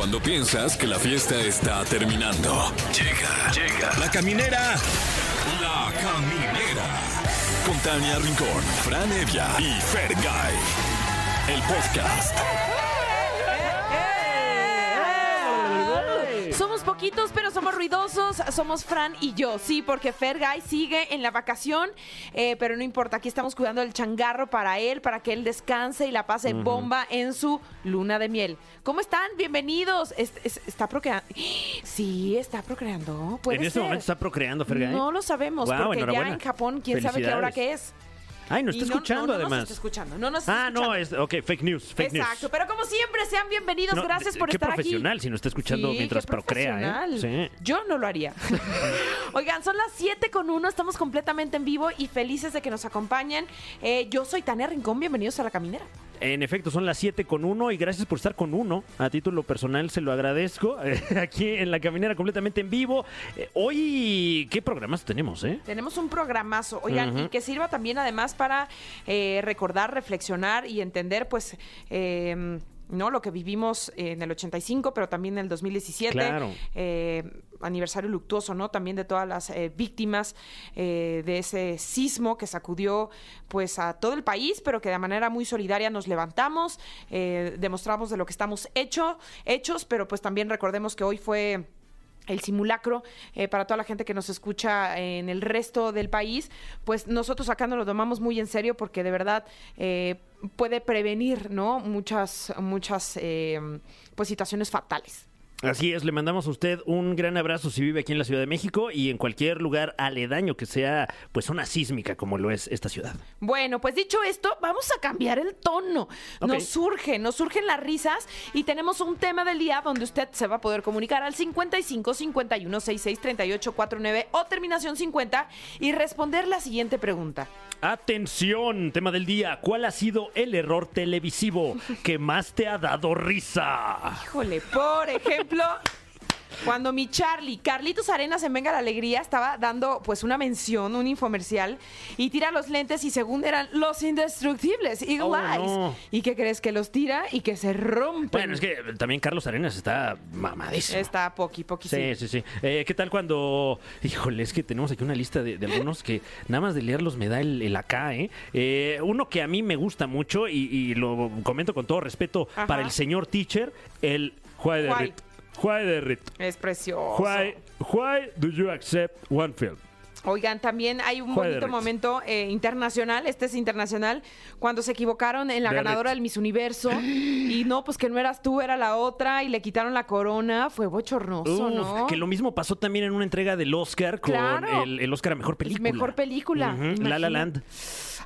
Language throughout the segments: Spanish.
Cuando piensas que la fiesta está terminando. Llega, llega. La caminera. La caminera. Con Tania Rincón, Fran Evia y Fergay. El podcast. Somos poquitos, pero somos ruidosos. Somos Fran y yo, sí, porque Fergay sigue en la vacación, eh, pero no importa. Aquí estamos cuidando el changarro para él, para que él descanse y la pase bomba en su luna de miel. ¿Cómo están? Bienvenidos. Es- es- ¿Está procreando? Sí, está procreando. Puede En este ser. momento está procreando, Fergay. No lo sabemos, Guau, porque ya enhorabuena. en Japón, quién sabe qué hora que es. Ay, nos está no- escuchando no, no además. Nos está escuchando. No nos está ah, no, es ok, fake news, fake Exacto, news. pero como siempre, sean bienvenidos. Gracias por qué estar aquí. profesional si nos está escuchando Sí, mientras qué procrea, ¿eh? Sí. Yo no lo haría. Oigan, son las 7 con 1, estamos completamente en vivo y felices de que nos acompañen. Eh, yo soy Tania Rincón, bienvenidos a La Caminera. En efecto, son las 7 con uno y gracias por estar con uno. A título personal se lo agradezco. Aquí en la caminera completamente en vivo. Eh, hoy, ¿qué programas tenemos, eh? Tenemos un programazo, oigan, y que sirva también además para eh, recordar, reflexionar y entender, pues, eh, ¿no? Lo que vivimos en el 85, pero también en el 2017. Claro. eh, aniversario luctuoso, ¿no? También de todas las eh, víctimas eh, de ese sismo que sacudió pues a todo el país, pero que de manera muy solidaria nos levantamos, eh, demostramos de lo que estamos hecho, hechos, pero pues también recordemos que hoy fue el simulacro eh, para toda la gente que nos escucha en el resto del país, pues nosotros acá nos lo tomamos muy en serio porque de verdad eh, puede prevenir, ¿no? Muchas, muchas eh, pues situaciones fatales. Así es, le mandamos a usted un gran abrazo si vive aquí en la Ciudad de México y en cualquier lugar aledaño que sea pues zona sísmica como lo es esta ciudad. Bueno, pues dicho esto, vamos a cambiar el tono. Nos surge, nos surgen las risas y tenemos un tema del día donde usted se va a poder comunicar al 55 51 66 38 49 o terminación 50 y responder la siguiente pregunta. Atención, tema del día. ¿Cuál ha sido el error televisivo que más te ha dado risa? Híjole, por ejemplo, cuando mi Charlie, Carlitos Arenas en Venga la Alegría, estaba dando pues una mención, un infomercial, y tira los lentes y según eran los indestructibles, Eagle Oh, Eyes. no. ¿Y qué crees? Que los tira y que se rompen. Bueno, es que también Carlos Arenas está mamadísimo. Está poqui, poqui, Sí, sí, sí. Eh, ¿Qué tal cuando.? Híjole, es que tenemos aquí una lista de, de algunos que nada más de leerlos me da el, el acá, ¿eh? Eh, Uno que a mí me gusta mucho y, y lo comento con todo respeto Ajá. para el señor teacher, el. The Why. the rit? Es precioso. Why, why do you accept one film? Oigan, también hay un bonito momento eh, internacional, este es internacional, cuando se equivocaron en la ganadora del Miss Universo y no, pues que no eras tú, era la otra y le quitaron la corona, fue bochornoso, Uf, ¿no? Que lo mismo pasó también en una entrega del Oscar con Claro. el, el Oscar a Mejor Película. Mejor película, La La. Land.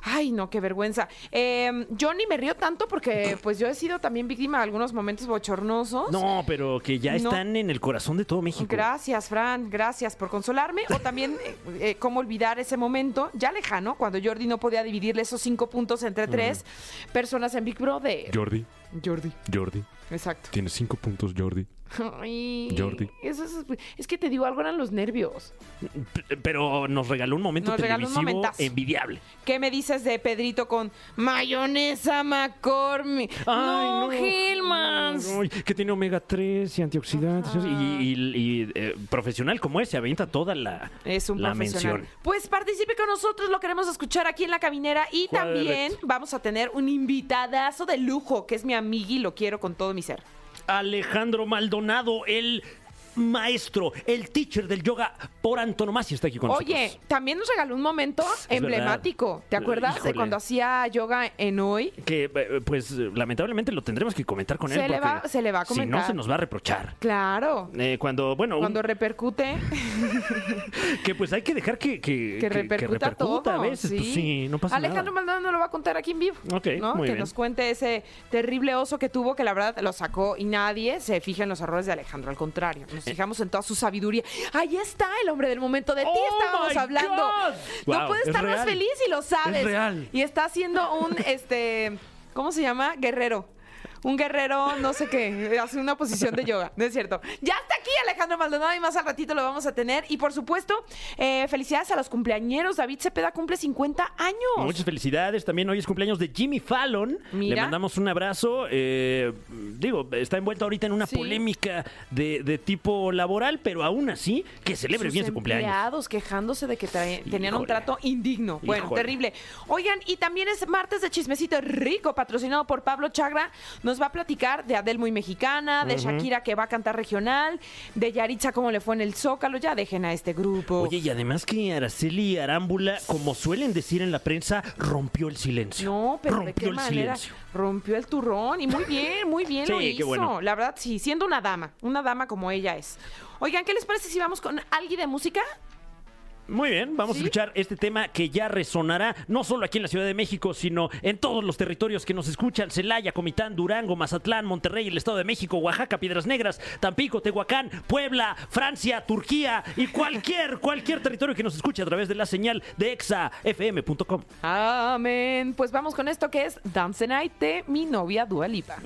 Ay, no, qué vergüenza. Eh, yo ni me río tanto porque pues yo he sido también víctima de algunos momentos bochornosos. No, pero que ya No. están en el corazón de todo México. Gracias, Fran, gracias por consolarme. O también, eh, eh, cómo olvidar ese momento ya lejano, cuando Jordi no podía dividirle esos cinco puntos entre tres personas en Big Brother. Jordi, Jordi, Jordi, exacto. tienes cinco puntos, Jordi. Ay, Jordi. eso es, es que te digo algo, eran los nervios. P- Pero nos regaló un momento Nos regaló un televisivo momentazo. envidiable. ¿Qué me dices de Pedrito con mayonesa McCormick? Ay, no, no. Hillmans. Que tiene omega 3 y antioxidantes. Ajá. Y, y- y, eh, profesional como ese, avienta toda la, Es un la profesional. mención. Pues participe con nosotros, lo queremos escuchar aquí en la caminera y también vamos a tener un invitadazo de lujo que es mi amigui, lo quiero con todo mi ser. Alejandro Maldonado, el maestro, el teacher del yoga por antonomasia está aquí con Oye, nosotros. también nos regaló un momento emblemático. ¿Te acuerdas Híjole. de cuando hacía yoga en hoy? Que, eh, pues, lamentablemente lo tendremos que comentar con él. Se le va- se le va a Si no, comentar. se nos va a reprochar. Claro. Eh, cuando, bueno, un- Cuando repercute, que pues hay que dejar que, que, que repercuta todo. a veces. Pues sí, no pasa Alejandro nada. Maldonado nos lo va a contar aquí en vivo. Ok, ¿no? muy que bien. nos cuente ese terrible oso que tuvo, que la verdad lo sacó y nadie se fija en los errores de Alejandro. Al contrario, nos fijamos en toda su sabiduría. Ahí está el hombre del momento. De ti ¡Oh, estábamos hablando. God! No Wow, puede es estar más feliz y lo sabes. Es real. Y está haciendo un, este, ¿cómo se llama? Guerrero. Un guerrero, no sé qué, hace una posición de yoga, no es cierto. Ya está aquí Alejandro Maldonado y más al ratito lo vamos a tener. Y por supuesto, eh, felicidades a los cumpleañeros. David Cepeda cumple 50 años. Muchas felicidades. También hoy es cumpleaños de Jimmy Fallon. Mira. Le mandamos un abrazo. Eh, digo, está envuelto ahorita en una Sí. polémica de, de tipo laboral, pero aún así, que celebre Sus bien su cumpleaños. empleados quejándose de que trae- tenían un trato indigno. Bueno, terrible. Oigan, y también es martes de chismecito rico, patrocinado por Pablo Chagra. Nos va a platicar de Adel muy mexicana, de Shakira que va a cantar regional, de Yaritza cómo le fue en el Zócalo. Ya dejen a este grupo. Oye, y además que Araceli Arámbula, como suelen decir en la prensa, rompió el silencio. No, pero rompió de qué el manera silencio. rompió el turrón y muy bien, muy bien lo Sí, qué hizo. bueno. La verdad, sí, siendo una dama, una dama como ella es. Oigan, ¿qué les parece si vamos con alguien de música? Muy bien, vamos ¿Sí? a escuchar este tema que ya resonará no solo aquí en la Ciudad de México, sino en todos los territorios que nos escuchan: Celaya, Comitán, Durango, Mazatlán, Monterrey, el Estado de México, Oaxaca, Piedras Negras, Tampico, Tehuacán, Puebla, Francia, Turquía y cualquier, cualquier territorio que nos escuche a través de la señal de exafm.com. Amén. Pues vamos con esto que es Dance Night de mi novia Dua Lipa.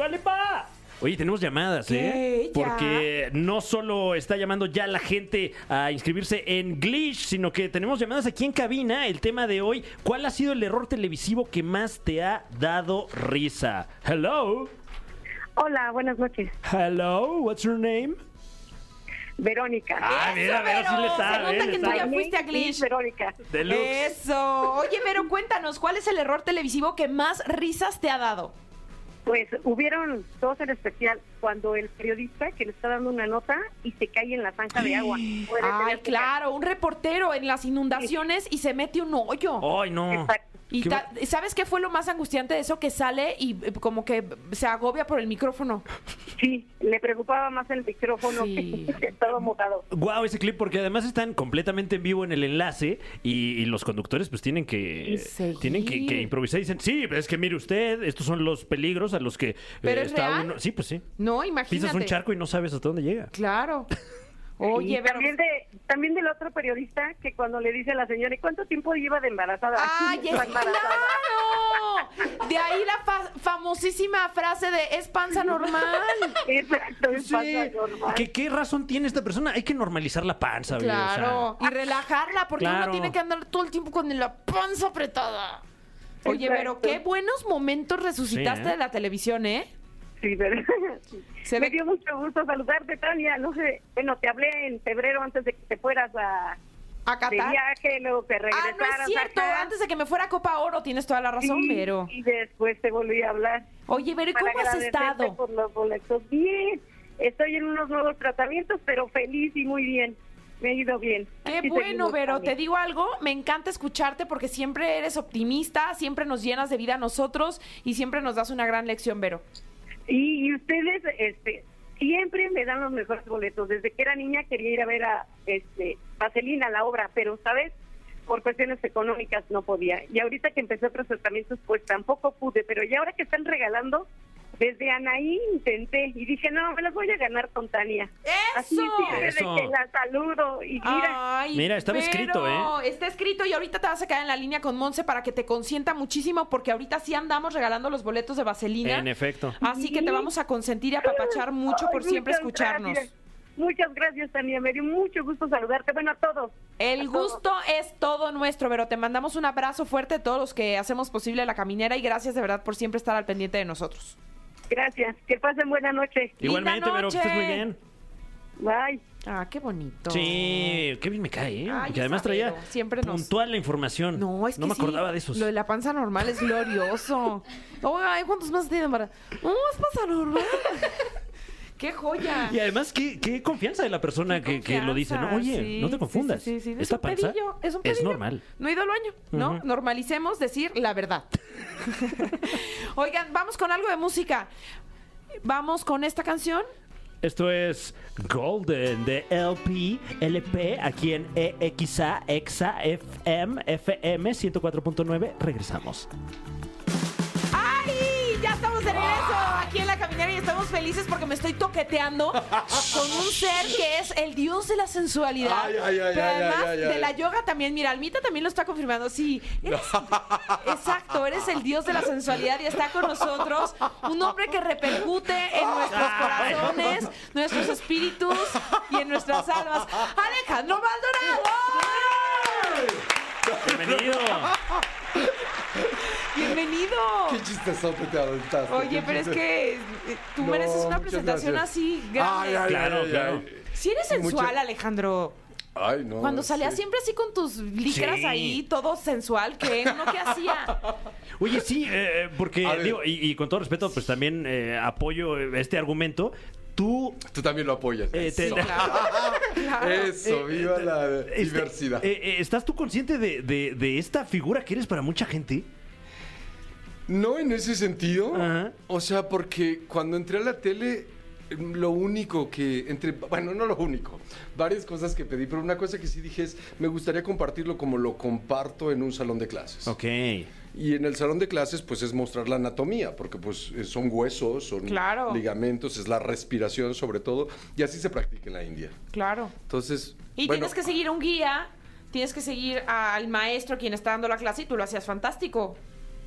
Oye, tenemos llamadas, ¿eh? Porque no solo está llamando ya la gente a inscribirse en Glitch, sino que tenemos llamadas aquí en cabina. El tema de hoy, ¿cuál ha sido el error televisivo que más te ha dado risa? Hello. Hola, buenas noches. Hello, what's your name? Verónica. Ah, mira, Vero, sí le Vero, sabe, se nota que tú ya fuiste a Sí, Glitch. Verónica. Deluxe. Eso. Oye, pero cuéntanos, ¿cuál es el error televisivo que más risas te ha dado? Pues hubieron dos en especial cuando el periodista que le está dando una nota y se cae en la zanja de agua. Puede Ay, tener que- claro, un reportero en las inundaciones y se mete un hoyo. Ay, no. Exacto. Y Qué ta- ¿sabes qué fue lo más angustiante de eso? Que sale y eh, como que se agobia por el micrófono. Sí, le preocupaba más el micrófono Sí. que todo mojado. Wow, ese clip, porque además están completamente en vivo en el enlace y, y los conductores pues tienen que seguir. tienen que, que improvisar y dicen, sí, es que mire usted, estos son los peligros a los que eh, ¿Pero es está real? uno. Sí, pues sí. No, imagínate. Pisas un charco y no sabes hasta dónde llega. Claro. Oye, y pero... también, de, también del otro periodista que cuando le dice a la señora, ¿y cuánto tiempo lleva de embarazada? ¡Ay, es claro! De ahí la fa- famosísima frase de es panza normal. Exacto, es Sí. panza normal. ¿Qué, ¿Qué razón tiene esta persona? Hay que normalizar la panza, oye, o sea. Claro. Y relajarla, porque Claro. uno tiene que andar todo el tiempo con la panza apretada. Oye, pero qué buenos momentos resucitaste Sí, ¿eh? de la televisión, ¿eh? Sí, pero Se me dio mucho gusto saludarte, Tania. No sé, bueno, te hablé en febrero antes de que te fueras a A de Qatar. viaje, luego que Ah, regresaras no es cierto. acá. Antes de que me fuera a Copa Oro, tienes toda la razón, Sí, Vero. Y después te volví a hablar. Oye, Vero, ¿y para cómo has estado? Por los boletos. Bien, estoy en unos nuevos tratamientos, pero feliz y muy bien. Me ha ido bien. Qué Así bueno, Vero. Te digo algo, me encanta escucharte porque siempre eres optimista, siempre nos llenas de vida a nosotros y siempre nos das una gran lección, Vero. Y, y ustedes este, siempre me dan los mejores boletos. Desde que era niña quería ir a ver a este, Vaselina, la obra, pero, ¿sabes? Por cuestiones económicas no podía. Y ahorita que empecé otros tratamientos, pues tampoco pude. Pero ya ahora que están regalando, desde Anaí intenté y dije, no, me las voy a ganar con Tania. Así ¡Eso! de que la saludo y mira. Ay, Mira, estaba escrito, ¿eh? Está escrito y ahorita te vas a quedar en la línea con Monse para que te consienta muchísimo porque ahorita sí andamos regalando los boletos de Vaselina. En efecto. Así que te vamos a consentir y apapachar mucho por siempre escucharnos. gracias. Muchas gracias, Tania. Me dio mucho gusto saludarte. Bueno, a todos. El A todos. gusto es todo nuestro, pero te mandamos un abrazo fuerte a todos los que hacemos posible la caminera y gracias de verdad por siempre estar al pendiente de nosotros. Gracias. Que pasen buena noche. Igualmente, pero que estés muy bien. Bye. Ah, qué bonito. Sí, qué bien me cae, ¿eh? Ay, que además traía siempre nos- puntual la información. No, es que No me sí, acordaba de esos. Lo de la panza normal es glorioso. Ay, ¿cuántos más tienen para? No, es panza normal. ¡Qué joya! Y además, qué, qué confianza de la persona que, que lo dice, ¿no? Oye, sí, no te confundas. sí, sí, sí. Es Esta un panza pedillo, es un es normal. No he ido al baño, ¿no? Normalicemos decir la verdad. Oigan, vamos con algo de música. Vamos con esta canción. Esto es Golden de LP, LP, aquí en E EXA, EXA, FM, FM 104.9. Regresamos. Felices porque me estoy toqueteando con un ser que es el dios de la sensualidad. Ay, ay, ay, Pero ay, además ay, ay, de la yoga también, mira, Almita también lo está confirmando. Sí, eres- exacto, eres el dios de la sensualidad y está con nosotros un hombre que repercute en nuestros corazones, nuestros espíritus y en nuestras almas. Alejandro Maldonado. Bienvenido. Qué chistezote te aventaste. Oye, pero es que eh, tú No, mereces una muchas presentación gracias. así grande. Ay, ay, Claro, ay, claro. ay. Si eres sensual, Mucha- Alejandro. Ay, no. Cuando salías sí. siempre así con tus licras Sí. ahí, todo sensual, que uno qué hacía. Oye, sí, eh, porque A ver. digo, y, y con todo respeto, pues también eh, apoyo este argumento. Tú Tú también lo apoyas. Eh, te- Eso. Claro. Claro. Eso, Eh, viva eh, la este, diversidad. eh, eh, ¿Estás tú consciente de, de- de esta figura que eres para mucha gente? No en ese sentido. Ajá. O sea, porque cuando entré a la tele, lo único que entre, bueno, no lo único, varias cosas que pedí, pero una cosa que sí dije es, me gustaría compartirlo como lo comparto en un salón de clases. Ok. Y en el salón de clases, pues es mostrar la anatomía, porque pues eh, son huesos, son Claro. ligamentos, es la respiración sobre todo, y así se practica en la India. Claro. Entonces, Y bueno, tienes que seguir un guía, tienes que seguir al maestro quien está dando la clase y tú lo hacías fantástico.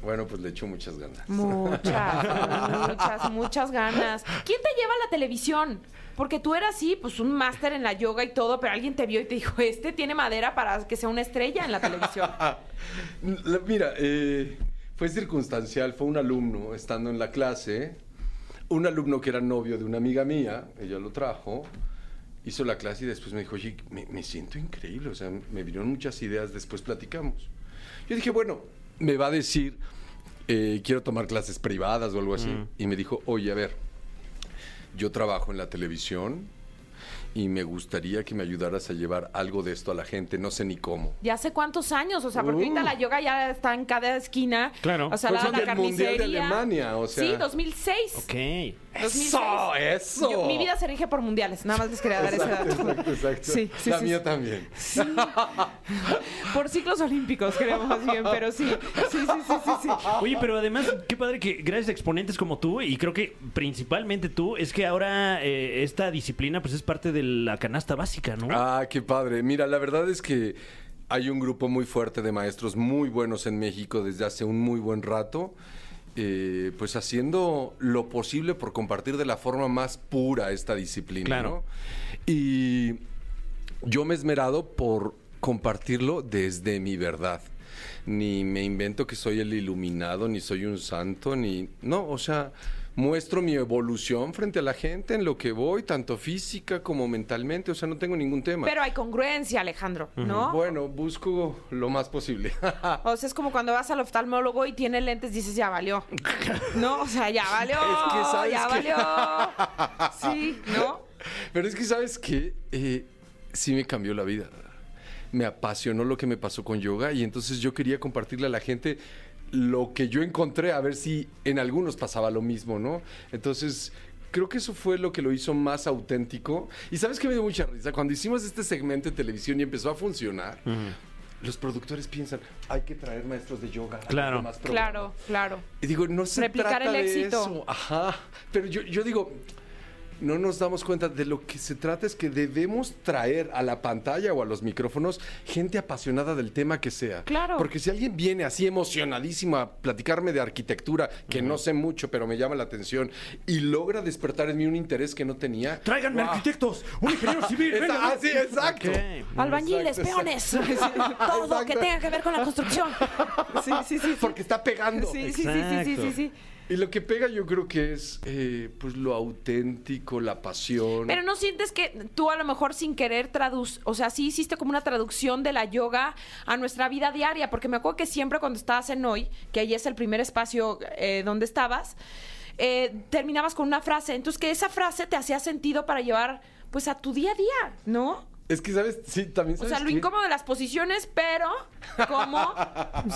Bueno, pues le echo muchas ganas. Muchas, muchas, muchas ganas. ¿Quién te lleva a la televisión? Porque tú eras así, pues un máster en la yoga y todo, pero alguien te vio y te dijo, este tiene madera para que sea una estrella en la televisión. Mira, eh, fue circunstancial, fue un alumno estando en la clase, un alumno que era novio de una amiga mía, ella lo trajo, hizo la clase y después me dijo, oye, me, me siento increíble, o sea, me vinieron muchas ideas, después platicamos. Yo dije, bueno, me va a decir, eh, quiero tomar clases privadas o algo así, y me dijo, oye, a ver, yo trabajo en la televisión y me gustaría que me ayudaras a llevar algo de esto a la gente, no sé ni cómo. ¿Ya hace cuántos años? O sea, porque Uh. ahorita la yoga ya está en cada esquina. Claro. O sea, Pues la, son la del Mundial de carnicería. Alemania, o sea. Sí, 2006. Ok. 2006. ¡Eso! ¡Eso! Yo- mi vida se rige por mundiales, nada más les quería dar ese dato. Exacto, exacto. Sí, sí, La sí, mía sí. también. Por ciclos olímpicos, creo más bien, pero sí. Sí, sí, sí, sí, sí. Oye, pero además, qué padre que gracias a exponentes como tú, y creo que principalmente tú, es que ahora eh, esta disciplina pues es parte de la canasta básica, ¿no? Ah, qué padre. Mira, la verdad es que hay un grupo muy fuerte de maestros muy buenos en México desde hace un muy buen rato. eh, pues haciendo lo posible por compartir de la forma más pura esta disciplina, Claro. ¿no? Y yo me he esmerado por compartirlo desde mi verdad. Ni me invento que soy el iluminado, ni soy un santo, ni... No, o sea, muestro mi evolución frente a la gente en lo que voy, tanto física como mentalmente, o sea, no tengo ningún tema. Pero hay congruencia, Alejandro, ¿no? Bueno, busco lo más posible. O sea, es como cuando vas al oftalmólogo y tiene lentes, dices, ya valió. No, o sea, ya valió. Es que, ¿sabes ya valió. Sí, ¿no? Pero es que, ¿sabes qué? Eh, sí me cambió la vida. Me apasionó lo que me pasó con yoga y entonces yo quería compartirle a la gente lo que yo encontré, a ver si en algunos pasaba lo mismo, ¿no? Entonces, creo que eso fue lo que lo hizo más auténtico. Y ¿sabes qué me dio mucha risa? Cuando hicimos este segmento de televisión y empezó a funcionar, los productores piensan, hay que traer maestros de yoga. a los Claro. demás programas". Claro, claro. Y digo, no se Replicar trata el de éxito. eso. Ajá. Pero yo, yo digo, no nos damos cuenta de lo que se trata es que debemos traer a la pantalla o a los micrófonos gente apasionada del tema que sea. Claro. Porque si alguien viene así emocionadísimo a platicarme de arquitectura, que no sé mucho, pero me llama la atención, y logra despertar en mí un interés que no tenía. Tráiganme ¡guau! arquitectos, un ingeniero civil, venga. ah, sí, exacto. Albañiles, Exacto, peones, todo que tenga que ver con la construcción. Sí, sí, sí. sí. Porque está pegando. Sí, sí, sí, sí, sí, sí, Exacto. sí. Y lo que pega yo creo que es eh, pues lo auténtico, la pasión. Pero no sientes que tú a lo mejor sin querer traduc, o sea, sí hiciste como una traducción de la yoga a nuestra vida diaria, porque me acuerdo que siempre cuando estabas en hoy, que ahí es el primer espacio eh, donde estabas, eh, terminabas con una frase, entonces que esa frase te hacía sentido para llevar pues a tu día a día, ¿no? Es que, ¿sabes? Sí, también O sabes sea, lo qué? incómodo de las posiciones, pero cómo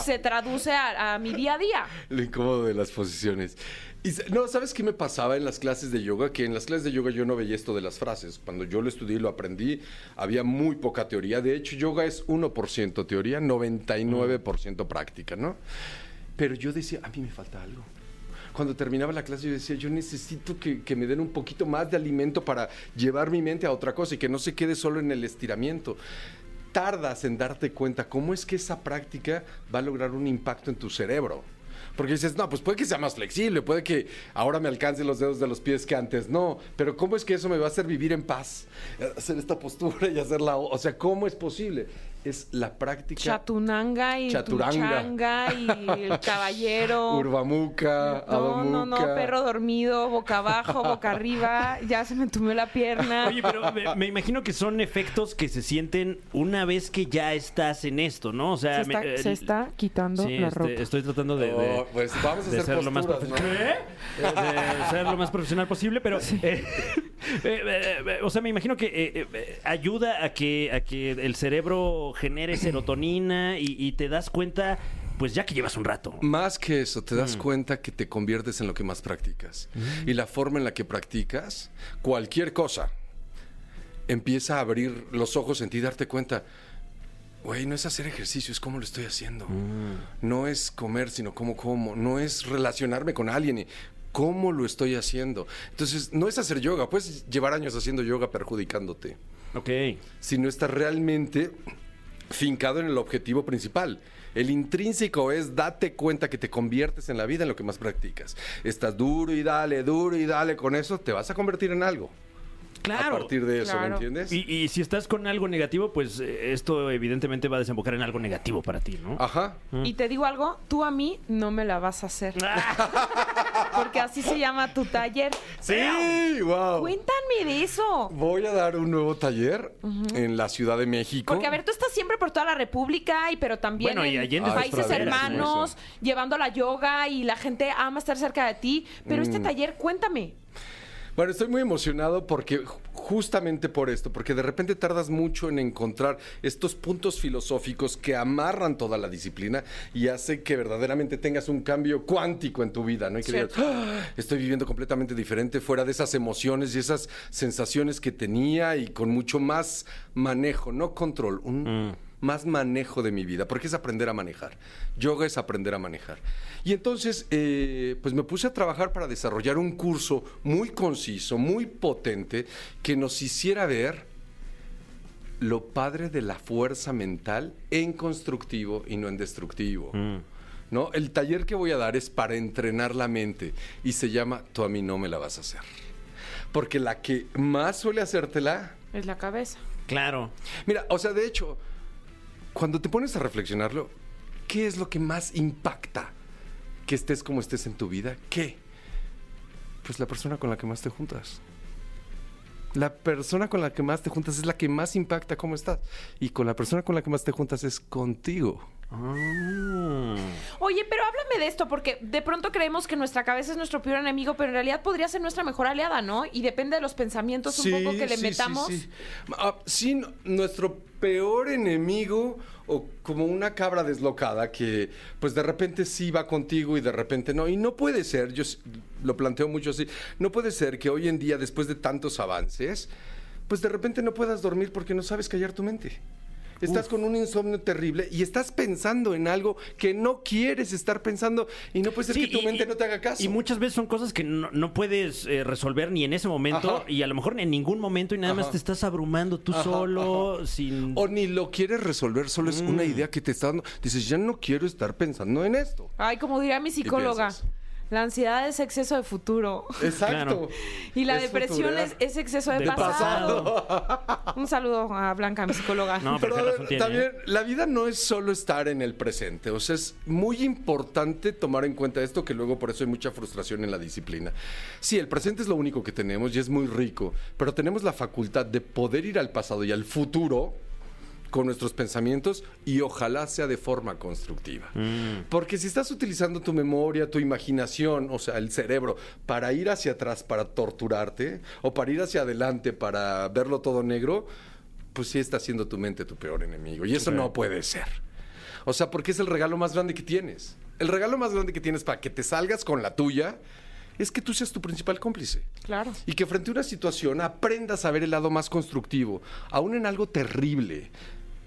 se traduce a, a mi día a día. Lo incómodo de las posiciones. Y, no, ¿sabes qué me pasaba en las clases de yoga? Que en las clases de yoga yo no veía esto de las frases. Cuando yo lo estudié y lo aprendí, había muy poca teoría. De hecho, yoga es 1% teoría, 99% práctica, ¿no? Pero yo decía, a mí me falta algo. Cuando terminaba la clase yo decía, yo necesito que, que me den un poquito más de alimento para llevar mi mente a otra cosa y que no se quede solo en el estiramiento. Tardas en darte cuenta cómo es que esa práctica va a lograr un impacto en tu cerebro. Porque dices, no, pues puede que sea más flexible, puede que ahora me alcance los dedos de los pies que antes no, pero ¿cómo es que eso me va a hacer vivir en paz? Hacer esta postura y hacerla, o sea, ¿cómo es posible? Es la práctica. Chatunanga y Chaturanga. Y el caballero. Urbamuca, No, no, no, perro dormido, boca abajo, boca arriba, ya se me entumió la pierna. Oye, pero me, me imagino que son efectos que se sienten una vez que ya estás en esto, ¿no? O sea, se, está, me- eh, se está quitando sí, la este, ropa. estoy tratando de, de- Oh, pues vamos a de hacer ser lo más profesional. ¿Eh? De ser lo más profesional posible, pero eh, eh, eh, eh, o sea, me imagino que eh, eh, ayuda a que a que el cerebro genere serotonina y, y te das cuenta, pues ya que llevas un rato. Más que eso, te Mm. das cuenta que te conviertes en lo que más practicas. Y la forma en la que practicas cualquier cosa empieza a abrir los ojos en ti y darte cuenta. Güey, no es hacer ejercicio, es cómo lo estoy haciendo. Mm. No es comer, sino cómo como. No es relacionarme con alguien y cómo lo estoy haciendo. Entonces, no es hacer yoga. Puedes llevar años haciendo yoga perjudicándote. Ok. sino está realmente fincado en el objetivo principal. El intrínseco es date cuenta que te conviertes en la vida en lo que más practicas. Estás duro y dale, duro y dale con eso, te vas a convertir en algo. Claro. A partir de eso, ¿me Claro. entiendes? Y, y si estás con algo negativo, pues eh, esto evidentemente va a desembocar en algo negativo para ti, ¿no? Ajá. Y te digo algo, tú a mí no me la vas a hacer. Porque así se llama tu taller. Sí, wow. Cuéntame de eso. Voy a dar un nuevo taller en la Ciudad de México. Porque, a ver, tú estás siempre por toda la República, y pero también Bueno, y en países hermanos, llevando la yoga y la gente ama estar cerca de ti. Pero Mm. este taller, cuéntame. Bueno, estoy muy emocionado porque ju- justamente por esto, porque de repente tardas mucho en encontrar estos puntos filosóficos que amarran toda la disciplina y hace que verdaderamente tengas un cambio cuántico en tu vida, ¿no? Y que digas. "Ah, estoy viviendo completamente diferente fuera de esas emociones y esas sensaciones que tenía y con mucho más manejo, no control, un más manejo de mi vida, porque es aprender a manejar. Yoga es aprender a manejar. Y entonces, eh, pues me puse a trabajar para desarrollar un curso muy conciso, muy potente, que nos hiciera ver lo padre de la fuerza mental en constructivo y no en destructivo. ¿No? El taller que voy a dar es para entrenar la mente y se llama Tú a mí no me la vas a hacer. Porque la que más suele hacértela Es la cabeza. Claro. Mira, o sea, de hecho, cuando te pones a reflexionarlo, ¿qué es lo que más impacta que estés como estés en tu vida? ¿Qué? Pues la persona con la que más te juntas. La persona con la que más te juntas es la que más impacta cómo estás. Y con la persona con la que más te juntas es contigo. Ah. Oye, pero háblame de esto, porque de pronto creemos que nuestra cabeza es nuestro peor enemigo, pero en realidad podría ser nuestra mejor aliada, ¿no? Y depende de los pensamientos un poco que le sí, metamos. Sí, sí. Ah, sí, nuestro peor enemigo o como una cabra deslocada que pues de repente sí va contigo y de repente no. Y no puede ser, yo lo planteo mucho así, no puede ser que hoy en día después de tantos avances, pues de repente no puedas dormir porque no sabes callar tu mente. Estás con un insomnio terrible y estás pensando en algo que no quieres estar pensando y no puede ser Sí, que tu y- mente y- no te haga caso. Y muchas veces son cosas que no, no puedes eh, resolver ni en ese momento Ajá. y a lo mejor en ningún momento y nada más te estás abrumando tú Ajá, solo ajá. sin... O ni lo quieres resolver, solo es una Mm. idea que te está dando. Dices, ya no quiero estar pensando en esto. Ay, como diría mi psicóloga? La ansiedad es exceso de futuro. Exacto. Claro. Y la Es depresión es, es exceso de pasado. Un saludo a Blanca, mi psicóloga. No, pero ver, tiene, también ¿eh? la vida no es solo estar en el presente, o sea, es muy importante tomar en cuenta esto que luego por eso hay mucha frustración en la disciplina. Sí, el presente es lo único que tenemos y es muy rico, pero tenemos la facultad de poder ir al pasado y al futuro con nuestros pensamientos y ojalá sea de forma constructiva. Porque si estás utilizando tu memoria, tu imaginación, o sea, el cerebro, para ir hacia atrás, para torturarte, o para ir hacia adelante, para verlo todo negro, pues sí está siendo tu mente tu peor enemigo. Y eso no puede ser. O sea, porque es el regalo más grande que tienes. El regalo más grande que tienes para que te salgas con la tuya es que tú seas tu principal cómplice. Claro. Y que frente a una situación aprendas a ver el lado más constructivo, aún en algo terrible.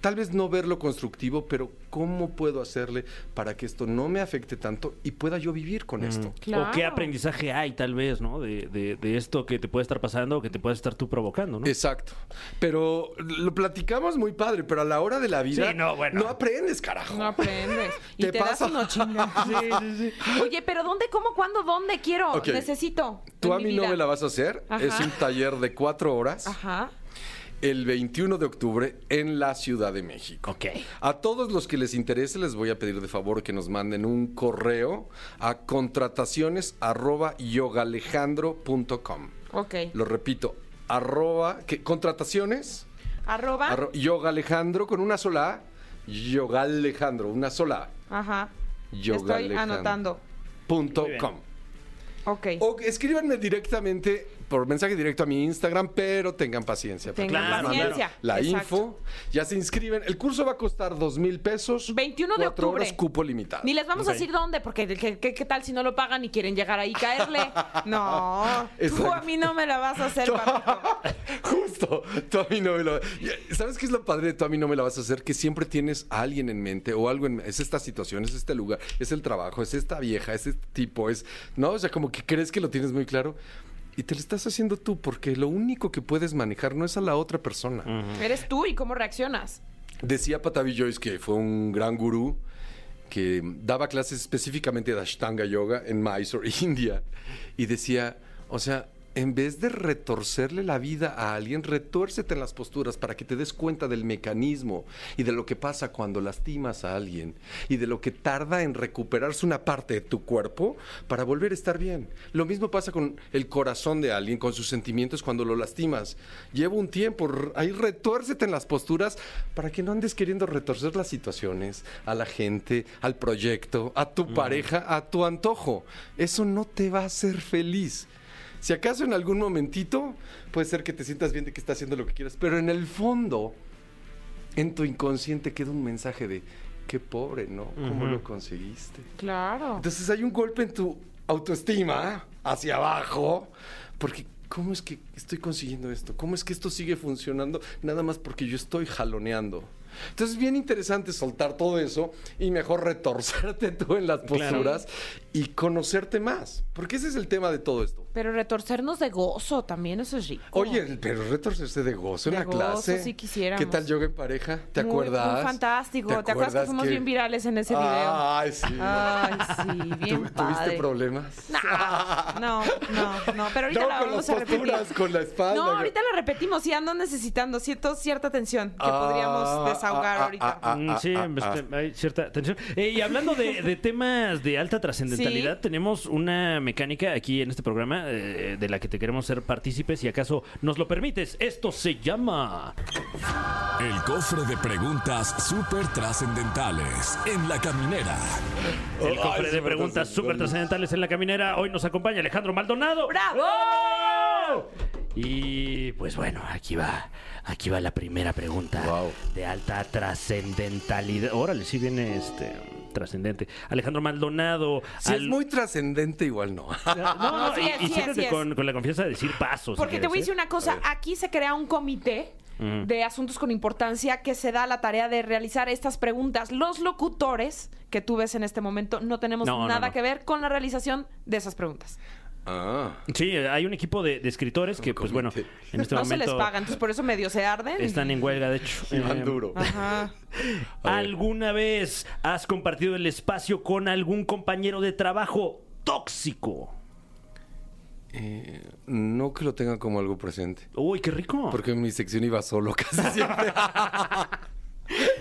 Tal vez no ver lo constructivo, pero ¿cómo puedo hacerle para que esto no me afecte tanto y pueda yo vivir con esto? O qué aprendizaje hay, tal vez, ¿no? De, de- de esto que te puede estar pasando o que te puede estar tú provocando, ¿no? Exacto. Pero lo platicamos muy padre, pero a la hora de la vida Sí, no, bueno. aprendes, carajo. No aprendes. Y Te te, pasa. das unos chingazos. Oye, pero ¿dónde, cómo, cuándo, dónde quiero? Necesito. Tú a mi mí no me la vas a hacer. Ajá. Es un taller de cuatro horas. Ajá. El 21 de octubre en la Ciudad de México. Ok. A todos los que les interese les voy a pedir de favor que nos manden un correo a contrataciones arroba yogalejandro.com. Ok. Lo repito, arroba, ¿qué? contrataciones Arroba. arro- yogalejandro con una sola A, yogalejandro, una sola A, Ajá. Estoy yogalejandro anotando. punto com. Ok. O escríbanme directamente por mensaje directo a mi Instagram, pero tengan paciencia. porque Tengan paciencia. La Exacto. info, ya se inscriben. El curso va a costar dos mil pesos. 21 de cuatro octubre. horas, cupo limitado. Ni les vamos Ok. a decir dónde, porque ¿qué, qué, qué tal si no lo pagan y quieren llegar ahí y caerle? No, tú Exacto. a mí no me la vas a hacer, papito. Justo, tú a mí no me lo... ¿Sabes qué es lo padre de tú a mí no me la vas a hacer? Que siempre tienes a alguien en mente o algo en... Es esta situación, es este lugar, es el trabajo, es esta vieja, es este tipo, es... ¿No? O sea, como que crees que lo tienes muy claro y te lo estás haciendo tú porque lo único que puedes manejar no es a la otra persona. Eres tú y cómo reaccionas. Decía Patavi Joyce, que fue un gran gurú, que daba clases específicamente de Ashtanga Yoga en Mysore, India, y decía, o sea, en vez de retorcerle la vida a alguien, retuércete en las posturas para que te des cuenta del mecanismo y de lo que pasa cuando lastimas a alguien y de lo que tarda en recuperarse una parte de tu cuerpo para volver a estar bien. Lo mismo pasa con el corazón de alguien, con sus sentimientos cuando lo lastimas. Lleva un tiempo, ahí retuércete en las posturas para que no andes queriendo retorcer las situaciones, a la gente, al proyecto, a tu pareja, a tu antojo. Eso no te va a hacer feliz. Si acaso en algún momentito puede ser que te sientas bien de que estás haciendo lo que quieras, pero en el fondo, en tu inconsciente queda un mensaje de qué pobre, ¿no? ¿Cómo lo conseguiste? Claro. Entonces hay un golpe en tu autoestima hacia abajo, porque ¿cómo es que estoy consiguiendo esto? ¿Cómo es que esto sigue funcionando nada más porque yo estoy jaloneando? Entonces es bien interesante soltar todo eso y mejor retorcerte tú en las Claro. posturas y conocerte más, porque ese es el tema de todo esto. Pero retorcernos de gozo también, eso es rico. Oye, pero retorcerse de gozo en la gozo, clase. sí quisiéramos. ¿Qué tal yoga en pareja? ¿Te Muy- acuerdas? Muy fantástico. ¿Te, acuerdas que fuimos bien virales en ese video? Ay, sí. Ay, sí, bien ¿Tu- ¿Tuviste problemas? No, no, no, no, pero ahorita No, la con vamos las a repetir. posturas, con la espalda. No, ahorita la repetimos y ando necesitando siento cierta tensión que Ah, podríamos desahogar ah, ahorita. ah, sí, ah, pues, ah. hay cierta tensión. Eh, y hablando de, de temas de alta trascendentalidad, Sí. tenemos una mecánica aquí en este programa eh, de la que te queremos ser partícipes, si acaso nos lo permites. Esto se llama. El cofre de preguntas súper trascendentales en la caminera. El Ay, cofre de preguntas súper trascendentales en la caminera. Hoy nos acompaña Alejandro Maldonado. ¡Bravo! Y pues bueno, aquí va, aquí va la primera pregunta Wow. de alta trascendentalidad. Órale, sí viene este trascendente. Alejandro Maldonado. Si es muy trascendente, igual no. No, no, Sí y, y sí con, con la confianza de decir pasos. si Porque te voy a decir ¿eh? una cosa, aquí se crea un comité de asuntos con importancia que se da la tarea de realizar estas preguntas. Los locutores que tú ves en este momento no tenemos No, no, nada no. que ver con la realización de esas preguntas. Ah. Sí, hay un equipo de, de escritores que, pues bueno, en este no se momento les paga, entonces por eso medio se arden. están en huelga, de hecho. Y van Eh, duro. Ajá. ¿Alguna vez has compartido el espacio con algún compañero de trabajo tóxico? Eh, no que lo tenga como algo presente. Uy, qué rico. Porque en mi sección iba solo casi siempre.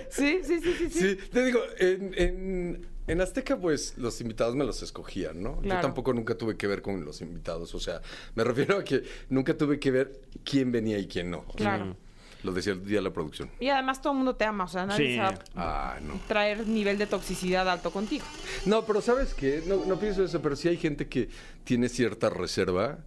Sí, sí, sí, sí, sí. Sí, te digo, en, en, en Azteca, pues los invitados me los escogían, ¿no? Yo tampoco nunca tuve que ver con los invitados. O sea, me refiero a que nunca tuve que ver quién venía y quién no. Claro. Lo decía el día de la producción. Y además todo el mundo te ama, o sea, nadie Sí. va Ah, no. traer nivel de toxicidad alto contigo. No, pero ¿sabes qué? No, no pienso eso, pero sí hay gente que tiene cierta reserva.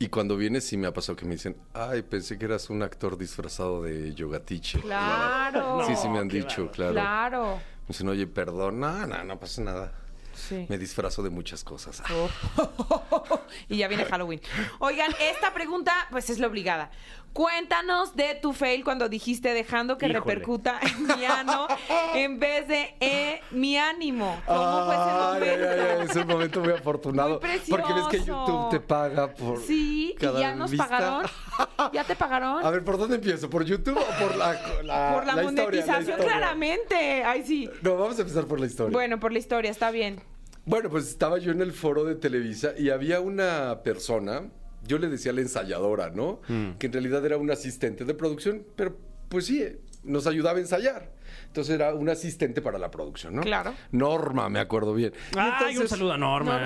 Y cuando vienes sí me ha pasado que me dicen, ay, pensé que eras un actor disfrazado de yoga teacher. Claro. Sí, sí me han dicho, claro. Claro. Me dicen, oye, perdón, no, no, no pasa nada. Sí. me disfrazo de muchas cosas. Oh. y ya viene Halloween. Oigan, esta pregunta pues es la obligada. Cuéntanos de tu fail cuando dijiste dejando que Híjole. repercuta en mi ano en vez de eh, mi ánimo. ¿Cómo fue ese ay, momento? ay, es un momento muy afortunado. Muy porque ves que. YouTube te paga por. Sí, y cada ya nos vista. pagaron. ¿Ya te pagaron? A ver, ¿por dónde empiezo? ¿Por YouTube o por la, la, por la, la historia, monetización, la claramente. Ay, sí. No, vamos a empezar por la historia. Bueno, por la historia, está bien. Bueno, pues estaba yo en el foro de Televisa y había una persona, yo le decía la ensayadora, ¿no? Que en realidad era un asistente de producción, pero pues sí, nos ayudaba a ensayar. Entonces era un asistente para la producción, ¿no? Claro. Norma, me acuerdo bien. Y Ay, un entonces- saludo a Norma.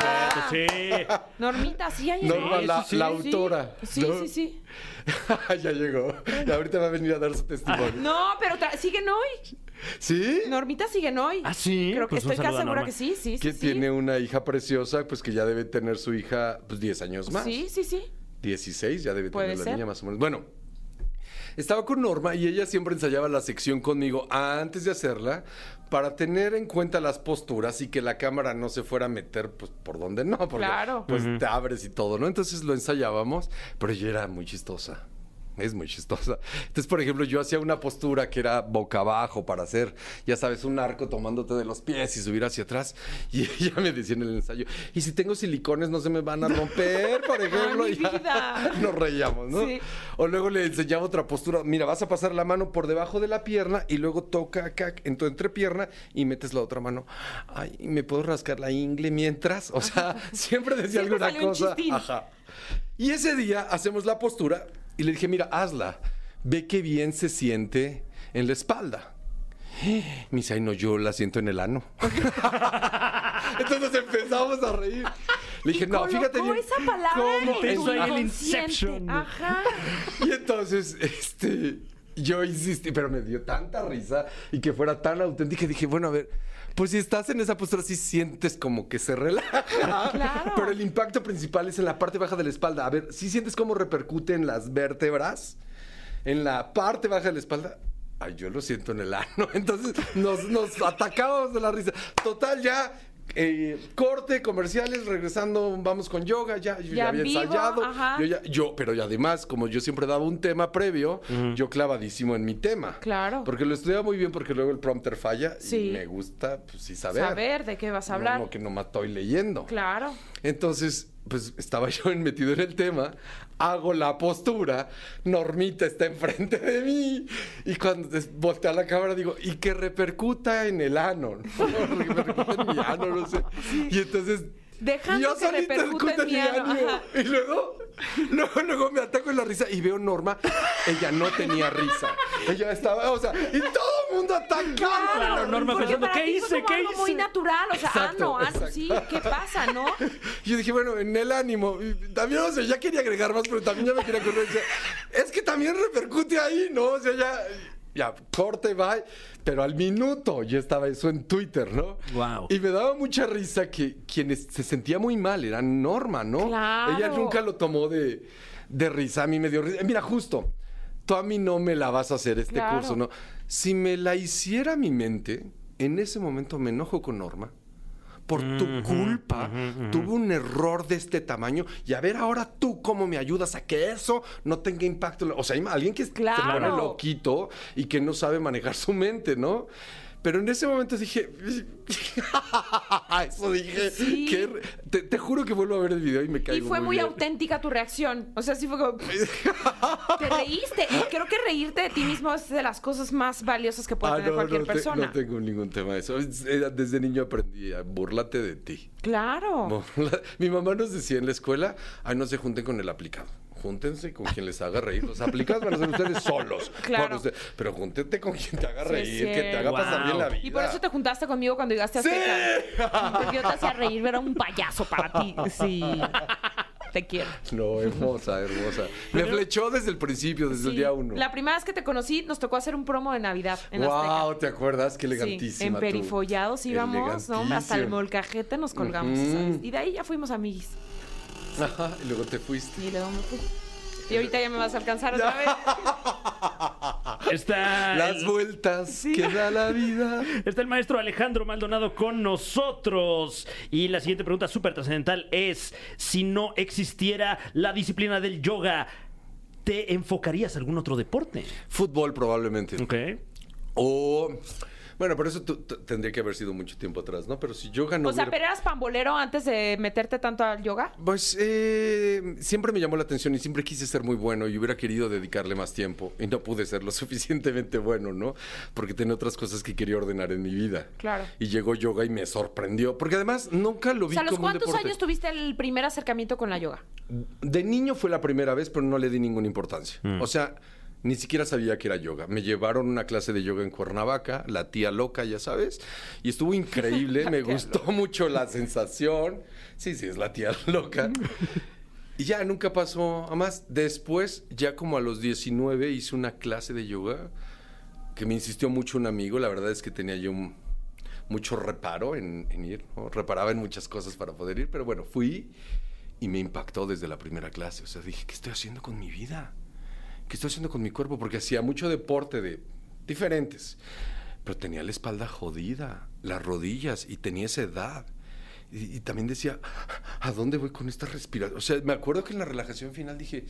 Supuesto, sí. Normita, sí, hay Norma, la, sí, la sí. autora. Sí, ¿no? sí, sí. ya llegó. Y ahorita va a venir a dar su testimonio. No, pero siguen hoy. ¿Sí? Normita siguen hoy. ¿Ah, sí? Creo que Pues un estoy saludo casi a segura Norma. que sí, sí, que sí. tiene una hija preciosa, pues que ya debe tener su hija, pues 10 años más. Sí, sí, sí. 16 ya debe Puede tener la ser. niña más o menos. Bueno, estaba con Norma y ella siempre ensayaba la sección conmigo antes de hacerla para tener en cuenta las posturas y que la cámara no se fuera a meter pues por donde no, porque Claro. pues te abres y todo, ¿no? Entonces lo ensayábamos, pero ella era muy chistosa. Es muy chistosa. Entonces, por ejemplo, yo hacía una postura que era boca abajo para hacer, ya sabes, un arco tomándote de los pies y subir hacia atrás. Y ella me decía en el ensayo, y si tengo silicones no se me van a romper, por ejemplo. ya. Nos reíamos, ¿no? Sí. O luego le enseñaba otra postura. Mira, vas a pasar la mano por debajo de la pierna y luego toca acá en tu entrepierna y metes la otra mano. Ay, ¿me puedo rascar la ingle mientras? O sea, siempre decía Siempre alguna cosa. Ajá. Y ese día hacemos la postura y le dije, mira, hazla. Ve qué bien se siente en la espalda. Me dice, ay, no, yo la siento en el ano. Entonces empezamos a reír. Le dije, no, fíjate bien. esa palabra cómo en Eso el. Inception. Ajá. y entonces, este, yo insistí, pero me dio tanta risa y que fuera tan auténtica. Dije, bueno, a ver, pues si estás en esa postura, sí sientes como que se relaja. Claro. Pero el impacto principal es en la parte baja de la espalda. A ver, si sientes cómo repercute en las vértebras, en la parte baja de la espalda. Ay, yo lo siento en el ano. Entonces nos, nos atacábamos de la risa. Total, ya. Eh, corte, comerciales, regresando, vamos con yoga, ya, yo ya, Ya había vivo, ensayado. Yo ya- yo, pero y además, como yo siempre daba un tema previo, yo clavadísimo en mi tema. Claro. Porque lo estudiaba muy bien porque luego el prompter falla Sí. y me gusta, pues sí, saber. Saber de qué vas a hablar. No, no, que nomás estoy leyendo. Claro. Entonces, pues estaba yo metido en el tema, hago la postura, Normita está enfrente de mí y cuando des- voltea la cámara digo, y que repercuta en el ano, repercuta en mi ano, no sé. Y entonces... Dejando yo que solita repercuta en mi ajá. Y luego, luego, luego me ataco en la risa y veo Norma, ella no tenía risa. Ella estaba, o sea, y todo el mundo atacando. Claro, Norma pensando, ¿qué hice? como ¿Qué algo muy hice? natural, o sea, Exacto, ano, ano, exacto. sí, ¿qué pasa, no? Y yo dije, bueno, en el ánimo. Y también, o sea, ya quería agregar más, pero también ya me quería correr. Decía, es que también repercute ahí, ¿no? O sea, ya, ya, corte, bye. Pero al minuto ya estaba eso en Twitter, ¿no? Guau. Y me daba mucha risa que quienes se sentía muy mal era Norma, ¿no? Claro. Ella nunca lo tomó de, de risa. A mí me dio risa. Mira, justo, tú a mí no me la vas a hacer este Claro. curso, ¿no? Si me la hiciera mi mente, en ese momento me enojo con Norma por tu culpa tuve un error de este tamaño y a ver ahora tú cómo me ayudas a que eso no tenga impacto. O sea, hay alguien que se Claro. pone loquito y que no sabe manejar su mente, ¿no? Pero en ese momento dije, eso dije, Sí. que te, te juro que vuelvo a ver el video y me Y caigo fue muy auténtica tu reacción. O sea, sí fue como. Te reíste. Y creo que reírte de ti mismo es de las cosas más valiosas que puede Ah, tener no, cualquier no te- persona. no tengo ningún tema de eso. Es- era- Desde niño aprendí a burlate de ti. Claro. Mi mamá nos decía en la escuela, ay, no se junten con el aplicado. Júntense con quien les haga reír. Los aplicados van a ser ustedes solos. Claro. Usted- pero júntete con quien te haga Sí, reír, que te haga pasar bien la vida. Y por eso te juntaste conmigo cuando llegaste a ¡Sí! Azteca. Porque yo te hacía reír, era un payaso para ti. Sí. Te quiero. No, hermosa, hermosa. Me flechó desde el principio, desde el Sí. día uno. La primera vez que te conocí, nos tocó hacer un promo de Navidad en Azteca. wow, ¿te acuerdas? Qué Sí, elegantísima en tú. perifollados íbamos, ¿no? Hasta el molcajete nos colgamos. Y de ahí ya fuimos amiguis. Ajá, y luego te fuiste. Y luego me fui. Y ahorita ya me vas a alcanzar otra vez. Está Las el- vueltas que da la vida. Está el maestro Alejandro Maldonado con nosotros. Y la siguiente pregunta súper trascendental es, si no existiera la disciplina del yoga, ¿te enfocarías a algún otro deporte? Fútbol probablemente. Ok. O... Bueno, pero eso tendría que haber sido mucho tiempo atrás, ¿no? Pero si yoga no o sea, hubiera- ¿pero eras pambolero antes de meterte tanto al yoga? Pues eh, siempre me llamó la atención y siempre quise ser muy bueno y hubiera querido dedicarle más tiempo y no pude ser lo suficientemente bueno, ¿no? Porque tenía otras cosas que quería ordenar en mi vida. Claro. Y llegó yoga y me sorprendió, porque además nunca lo O vi sea, ¿a los como cuántos años tuviste el primer acercamiento con la yoga? De niño fue la primera vez, pero no le di ninguna importancia. O sea, ni siquiera sabía que era yoga. Me llevaron una clase de yoga en Cuernavaca, la tía loca, ya sabes, y estuvo increíble. me gustó mucho la sensación. Sí, sí, es la tía loca. Y ya nunca pasó a más. Después, ya como a los 19, hice una clase de yoga que me insistió mucho un amigo. La verdad es que tenía yo un- mucho reparo en, en ir. ¿no? Reparaba en muchas cosas para poder ir, pero bueno, fui y me impactó desde la primera clase. O sea, dije, ¿qué estoy haciendo con mi vida? ¿Qué estoy haciendo con mi cuerpo? Porque hacía mucho deporte de diferentes, pero tenía la espalda jodida, las rodillas y tenía esa edad. Y, y también decía, ¿a dónde voy con esta respiración? O sea, me acuerdo que en la relajación final dije,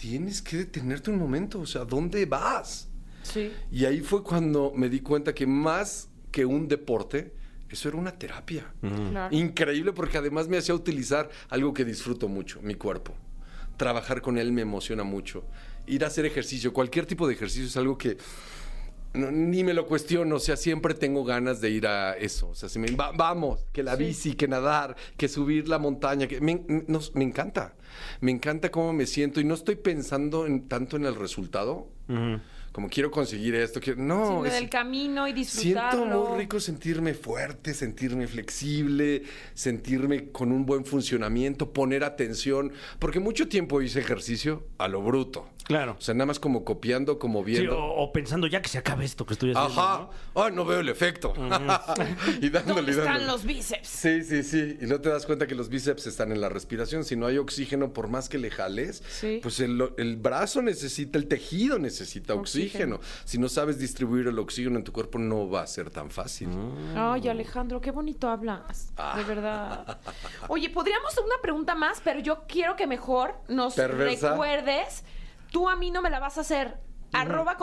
tienes que detenerte un momento, o sea, ¿a dónde vas? Sí. Y ahí fue cuando me di cuenta que más que un deporte, eso era una terapia. Claro. Increíble porque además me hacía utilizar algo que disfruto mucho, mi cuerpo. Trabajar con él me emociona mucho. Ir a hacer ejercicio, cualquier tipo de ejercicio es algo que no, ni me lo cuestiono, o sea, siempre tengo ganas de ir a eso. O sea, si me, va- vamos, que la Sí. bici, que nadar, que subir la montaña, que me, me encanta. Me encanta cómo me siento y no estoy pensando en, tanto en el resultado, como quiero conseguir esto, quiero, no. Sino es- del camino y disfrutarlo. Siento muy rico sentirme fuerte, sentirme flexible, sentirme con un buen funcionamiento, poner atención, porque mucho tiempo hice ejercicio a lo bruto. Claro. O sea, nada más como copiando, como Sí, viendo. o, o pensando ya que se acabe esto que estoy haciendo. Ajá. ¿no? Ah, no veo el efecto. y dándole, ¿Dónde están dándole. los bíceps? Sí, sí, sí. Y no te das cuenta que los bíceps están en la respiración. Si no hay oxígeno, por más que le jales, Sí. pues el, el brazo necesita, el tejido necesita oxígeno. Oxígeno. Si no sabes distribuir el oxígeno en tu cuerpo, no va a ser tan fácil. Ay, Alejandro, qué bonito hablas. Ah. De verdad. Oye, podríamos hacer una pregunta más, pero yo quiero que mejor nos Perversa. recuerdes. Tú a mí no me la vas a hacer. Arroba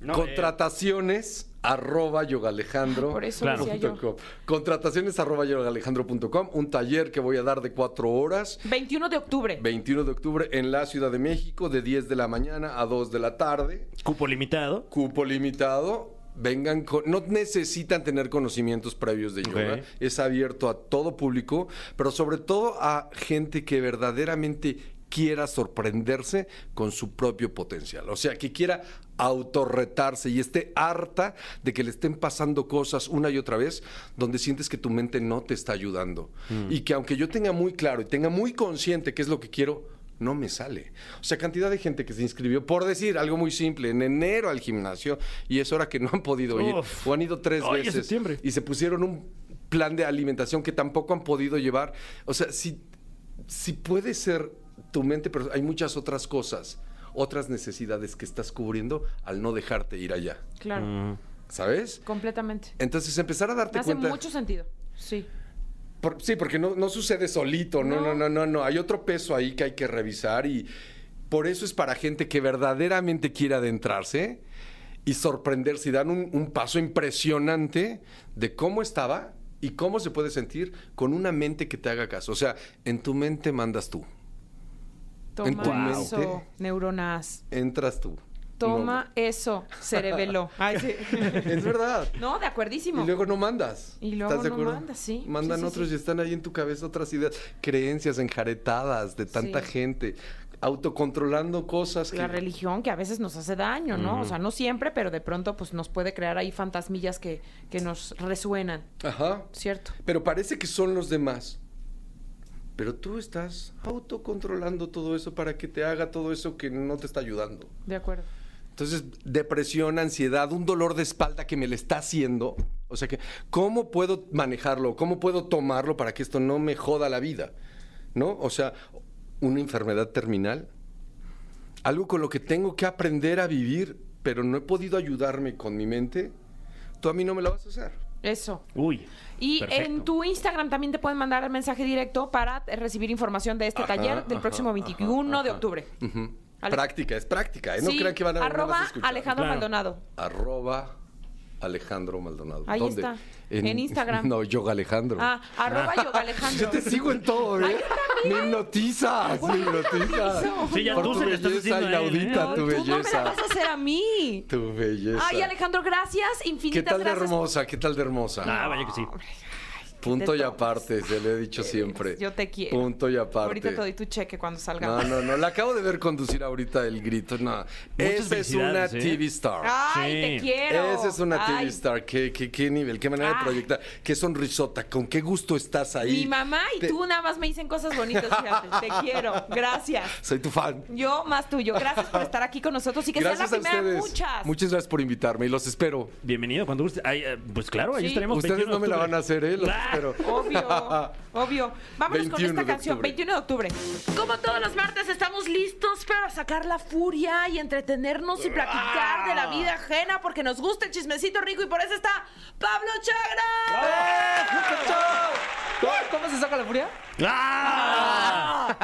No, Contrataciones arroba yogalejandro. Por eso Claro. decía yo. Contrataciones arroba yogalejandro.com. Un taller que voy a dar de cuatro horas. 21 de octubre. 21 de octubre en la Ciudad de México, de 10 de la mañana a 2 de la tarde. cupo limitado. Cupo limitado. Vengan con. No necesitan tener conocimientos previos de yoga. Es abierto a todo público, pero sobre todo a gente que verdaderamente quiera sorprenderse con su propio potencial. O sea, que quiera autorretarse y esté harta de que le estén pasando cosas una y otra vez donde sientes que tu mente no te está ayudando. Y que aunque yo tenga muy claro y tenga muy consciente qué es lo que quiero, no me sale. O sea, cantidad de gente que se inscribió, por decir algo muy simple, en enero al gimnasio y es hora que no han podido ir Uf. o han ido tres veces septiembre. y se pusieron un plan de alimentación que tampoco han podido llevar. O sea, si, si puede ser tu mente, pero hay muchas otras cosas, otras necesidades que estás cubriendo al no dejarte ir allá. Claro, ¿Sabes? completamente. Entonces empezar a darte Me hace cuenta. mucho sentido. Sí. Por- sí, porque no, no sucede solito, no, no, No. no, no, no. Hay otro peso ahí que hay que revisar y por eso es para gente que verdaderamente quiere adentrarse y sorprenderse y dar un, un paso impresionante de cómo estaba y cómo se puede sentir con una mente que te haga caso. O sea, en tu mente mandas tú, En Toma tu mente. eso, neuronas. entras tú. Toma eso, cerebelo. Ay, sí. No, es verdad. No, de acuerdísimo. Y luego no mandas. Y luego ¿Estás de no acuerdo? mandas, sí. Mandan Sí, sí, otros y están ahí en tu cabeza otras ideas, creencias enjaretadas de tanta gente, autocontrolando cosas que... La religión que a veces nos hace daño, ¿no? O sea, no siempre, pero de pronto pues nos puede crear ahí fantasmillas que, que nos resuenan, Ajá. ¿cierto? Pero parece que son los demás. Pero tú estás autocontrolando todo eso para que te haga todo eso que no te está ayudando. De acuerdo. Entonces, depresión, ansiedad, un dolor de espalda que me le está haciendo. O sea que, ¿cómo puedo manejarlo? ¿Cómo puedo tomarlo para que esto no me joda la vida? ¿No? O sea, una enfermedad terminal. algo con lo que tengo que aprender a vivir, pero no he podido ayudarme con mi mente, tú a mí no me lo vas a hacer. Eso. Uy. Y perfecto. en tu Instagram también te pueden mandar el mensaje directo para recibir información de este Ajá, taller del ajá, próximo 21 ajá, de octubre. Ale- Práctica, es práctica, ¿eh? No Sí, crean que van a arroba escuchar. Alejandro Claro. Maldonado. Arroba Alejandro Maldonado. Ahí ¿Dónde? está. En Instagram. No, Yoga Alejandro. Ah, arroba yoga Alejandro. Yo te sigo en todo, ¿eh? Me hipnotizas, me hipnotizas. Sí, ya Por tú tu se belleza ¿eh? inaudita, No, tu tú no me la belleza. vas a hacer a mí. Tu belleza. Ay, Alejandro, gracias. Infinitas ¿Qué tal de hermosa? ¿Qué tal de hermosa? Ah, vaya que sí. Punto y aparte, se le he dicho siempre. Yo te quiero. Punto y aparte. Ahorita te doy tu cheque cuando salga. No, no, no. La acabo de ver conducir ahorita el grito. No. Esa es una ¿eh? TV star. Ay, Sí. te quiero. Esa es una TV star. ¿Qué, qué, qué nivel, qué manera de proyectar, qué sonrisota, con qué gusto estás ahí. Mi mamá y Te- tú nada más me dicen cosas bonitas, fíjate. Te quiero. Gracias. Soy tu fan. Yo más tuyo. Gracias por estar aquí con nosotros y que Gracias sea la primera de muchas. Muchas gracias por invitarme y los espero. Bienvenido cuando guste. Ay, eh, pues claro, ahí Sí. estaremos. Ustedes 21 de no me la van a hacer, ¿eh? Los Obvio, obvio. Vámonos con 21 esta canción, octubre. 21 de octubre. Como todos los martes, estamos listos para sacar la furia y entretenernos y platicar de la vida ajena porque nos gusta el chismecito rico y por eso está Pablo Chagra. ¿Cómo, cómo se saca la furia? ¡Ah!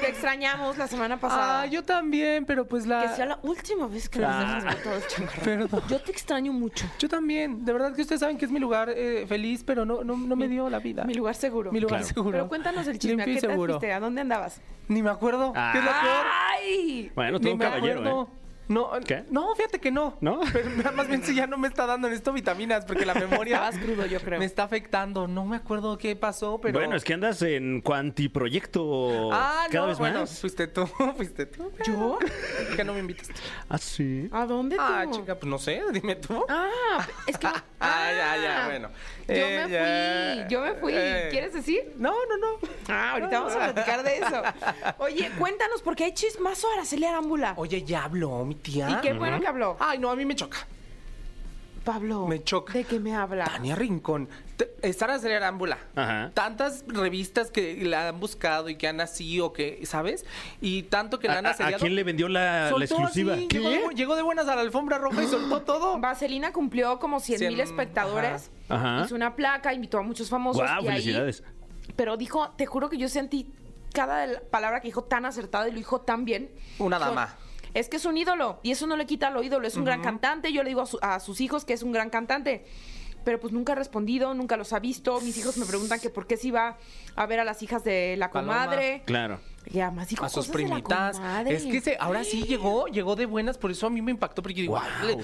Te extrañamos la semana pasada. Ah, yo también, pero pues la... Que sea la última vez que nos Ah. vemos todos chamarra. Perdón. Yo te extraño mucho. Yo también. De verdad que ustedes saben que es mi lugar eh, feliz, pero no, no, no me dio la vida. Mi lugar seguro. Mi lugar Claro. seguro. Pero cuéntanos el chisme. ¿A Limpio y qué te seguro. fuiste? ¿A dónde andabas? Ni me acuerdo. Ah. ¿Qué es lo peor? ¡Ay! Bueno, todo Ni un me caballero, acuerdo. ¿eh? No, ¿Qué? no, fíjate que no. ¿No? Pero más bien si ya no me está dando en esto vitaminas porque la memoria Estabas crudo, yo creo. me está afectando. No me acuerdo qué pasó, pero Bueno, es que andas en cuantiproyecto Ah, cada no, vez bueno, más. fuiste tú, fuiste tú. ¿Yo? Que no me invitaste. Ah, sí. ¿A dónde tú? Ah, chica, pues no sé, dime tú. Ah, es que. Ah, ya, ya, bueno. Yo Eh, me ya. fui, yo me fui. Eh. ¿Quieres decir? No, no, no. Ah, ahorita vamos a platicar de eso. Oye, cuéntanos, porque hay chismazo a Araceli Arámbula. Oye, ya habló mi tía. Y qué bueno que habló. Ay, no, a mí me choca. Pablo. Me choca. ¿De qué me habla? Tania Rincón. Te- eh, Sara Arámbula. Ajá. Tantas revistas que la han buscado y que han así o que, ¿sabes? Y tanto que la han ¿A, a- a asediado. quién le vendió la, la Soltó exclusiva? así, Llegó de, bu- llegó de buenas a la alfombra roja y soltó todo. Vaselina cumplió como 100 mil Cien- espectadores. Ajá. Ajá. Hizo una placa, invitó a muchos famosos. Guau, y ahí- felicidades. pero dijo, te juro que yo sentí cada palabra que dijo tan acertada y lo dijo tan bien. Una Dijo, dama. Es que es un ídolo y eso no le quita lo ídolo, es un gran cantante. Yo le digo a, su- a sus hijos que es un gran cantante. Pero pues nunca ha respondido, nunca los ha visto. Mis hijos me preguntan que por qué se iba a ver a las hijas de la Paloma. comadre. Claro. Y además dijo A sus cosas de la primitas. comadre. Es que se, ahora sí llegó, llegó de buenas, por eso a mí me impactó, porque yo digo, Guau. "Ay,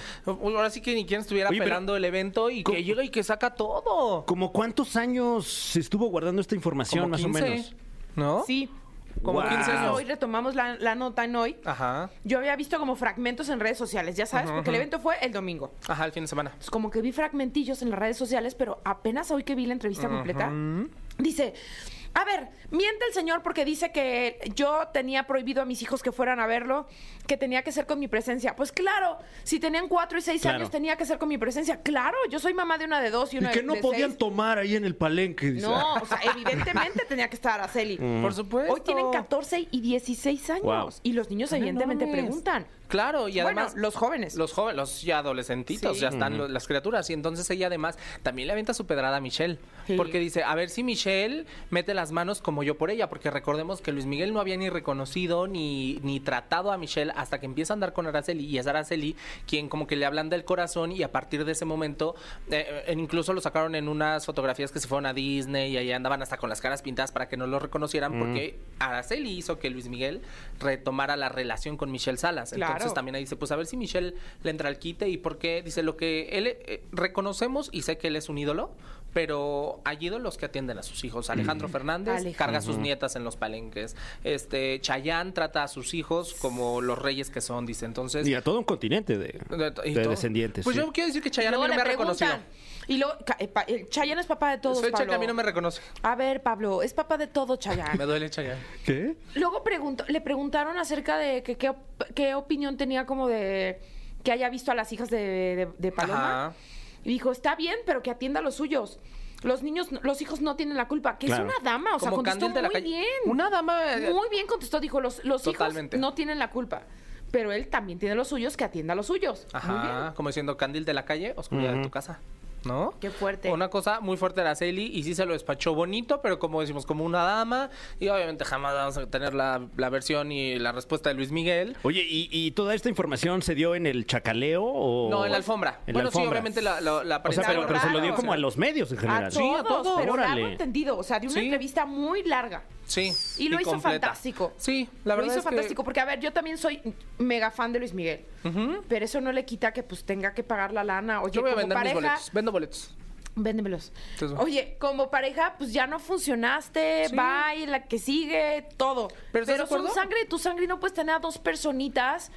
ahora sí que ni quien estuviera Oye, pero- pelando el evento y ¿Cómo- que llega y que saca todo. ¿Como cuántos años se estuvo guardando esta información, Como más 15, o menos? ¿No? Sí. Como Guau. 15 años. Hoy retomamos la, la nota en hoy. Ajá. Yo había visto como fragmentos en redes sociales, ya sabes, porque el evento fue el domingo. Ajá, el fin de semana. Pues como que vi fragmentillos en las redes sociales, pero apenas hoy que vi la entrevista completa, dice, a ver, miente el señor porque dice que yo tenía prohibido a mis hijos que fueran a verlo, que tenía que ser con mi presencia. Pues claro, si tenían cuatro y seis Claro. años tenía que ser con mi presencia. Claro, yo soy mamá de una de dos y Y una que de, no de podían seis. tomar ahí en el palenque. dice. No, o sea, evidentemente tenía que estar Araceli. Por supuesto. Hoy tienen 14 y 16 años. Wow. Y los niños evidentemente enormes. preguntan. Claro, y Bueno, además. los jóvenes. Los jóvenes, los ya adolescentitos, Sí. ya están las criaturas. Y entonces ella además también le avienta su pedrada a Michelle. Sí. Porque dice, a ver si Michelle mete las manos como yo por ella. Porque recordemos que Luis Miguel no había ni reconocido ni, ni tratado a Michelle hasta que empieza a andar con Araceli. Y es Araceli quien como que le hablan del corazón y a partir de ese momento, eh, eh, incluso lo sacaron en unas fotografías que se fueron a Disney y ahí andaban hasta con las caras pintadas para que no lo reconocieran. Porque Araceli hizo que Luis Miguel retomara la relación con Michelle Salas. Entonces Claro. también ahí dice, pues a ver si Michelle le entra al quite y por qué. Dice, lo que él eh, reconocemos y sé que él es un ídolo, pero hay ídolos que atienden a sus hijos. Alejandro Fernández Alejandro. carga a sus nietas en los palenques. Este, Chayán trata a sus hijos como los reyes que son, dice. Entonces, Y a todo un continente de, descendientes. Pues sí. yo quiero decir que Chayán a mí no me ha reconocido. Y luego, eh, eh, Chayanne es papá de todos, Pablo. que a mí no me reconoce. A ver, Pablo, es papá de todo, Chayanne. Me duele Chayán. ¿Qué? Luego preguntó, le preguntaron acerca de que, qué, op- qué opinión tenía como de que haya visto a las hijas de, de- de Paloma. Ajá. Y dijo, está bien, pero que atienda a los suyos. los niños, los hijos no tienen la culpa, que Claro. es una dama, o sea, Como contestó Candil de la muy calle. bien. Una dama, eh, Muy bien contestó, dijo, los, los hijos no tienen la culpa, pero él también tiene los suyos, que atienda a los suyos. Muy bien. Ajá, como diciendo candil de la calle, oscuridad de tu casa. ¿No? Qué fuerte. Una cosa muy fuerte de Araceli y sí se lo despachó bonito, pero como decimos, como una dama. Y obviamente jamás vamos a tener la, la versión y la respuesta de Luis Miguel. Oye, ¿y, y toda esta información se dio en el chacaleo o...? No, en la alfombra. En la bueno, sí, obviamente la, la, la O sea, pero, pero se lo dio como a los medios en general. A Sí, a todos, todos. pero Órale. largo entendido, o sea, de una Sí. entrevista muy larga. Sí. Y lo hizo completa. fantástico. Sí, la lo verdad hizo es que- fantástico, porque a ver, yo también soy mega fan de Luis Miguel, pero eso no le quita que pues tenga que pagar la lana. Oye, Yo voy a como vender mis boletos. Vendo boletos. Véndemelos. Entonces- Oye, como pareja, pues ya no funcionaste, Sí. bye, la que sigue, todo. ¿Pero estás de son acuerdo? sangre de tu sangre y no puedes tener a dos personitas,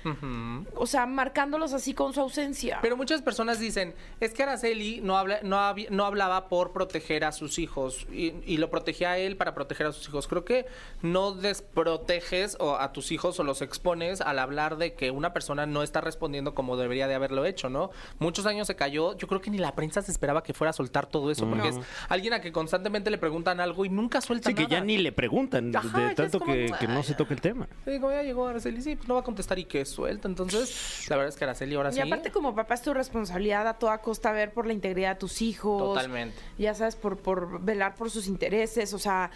o sea, marcándolos así con su ausencia. Pero muchas personas dicen, es que Araceli no, habla, no, habi- no hablaba por proteger a sus hijos y, y lo protegía a él para proteger a sus hijos. Creo que no desproteges o a tus hijos o los expones al hablar de que una persona no está respondiendo como debería de haberlo hecho, ¿no? Muchos años se cayó, yo creo que ni la prensa se esperaba que fuera a soltar todo eso, porque es alguien a que constantemente le preguntan algo y nunca suelta Sí, que ya ni le preguntan Ajá, de tanto como, que, que no se toca el tema. Y digo, ya llegó Araceli, sí, pues no va a contestar y que suelta. Entonces, la verdad es que Araceli ahora Y sí. aparte como papá es tu responsabilidad a toda costa ver por la integridad de tus hijos. Totalmente. Ya sabes, por, por velar por sus intereses, o sea,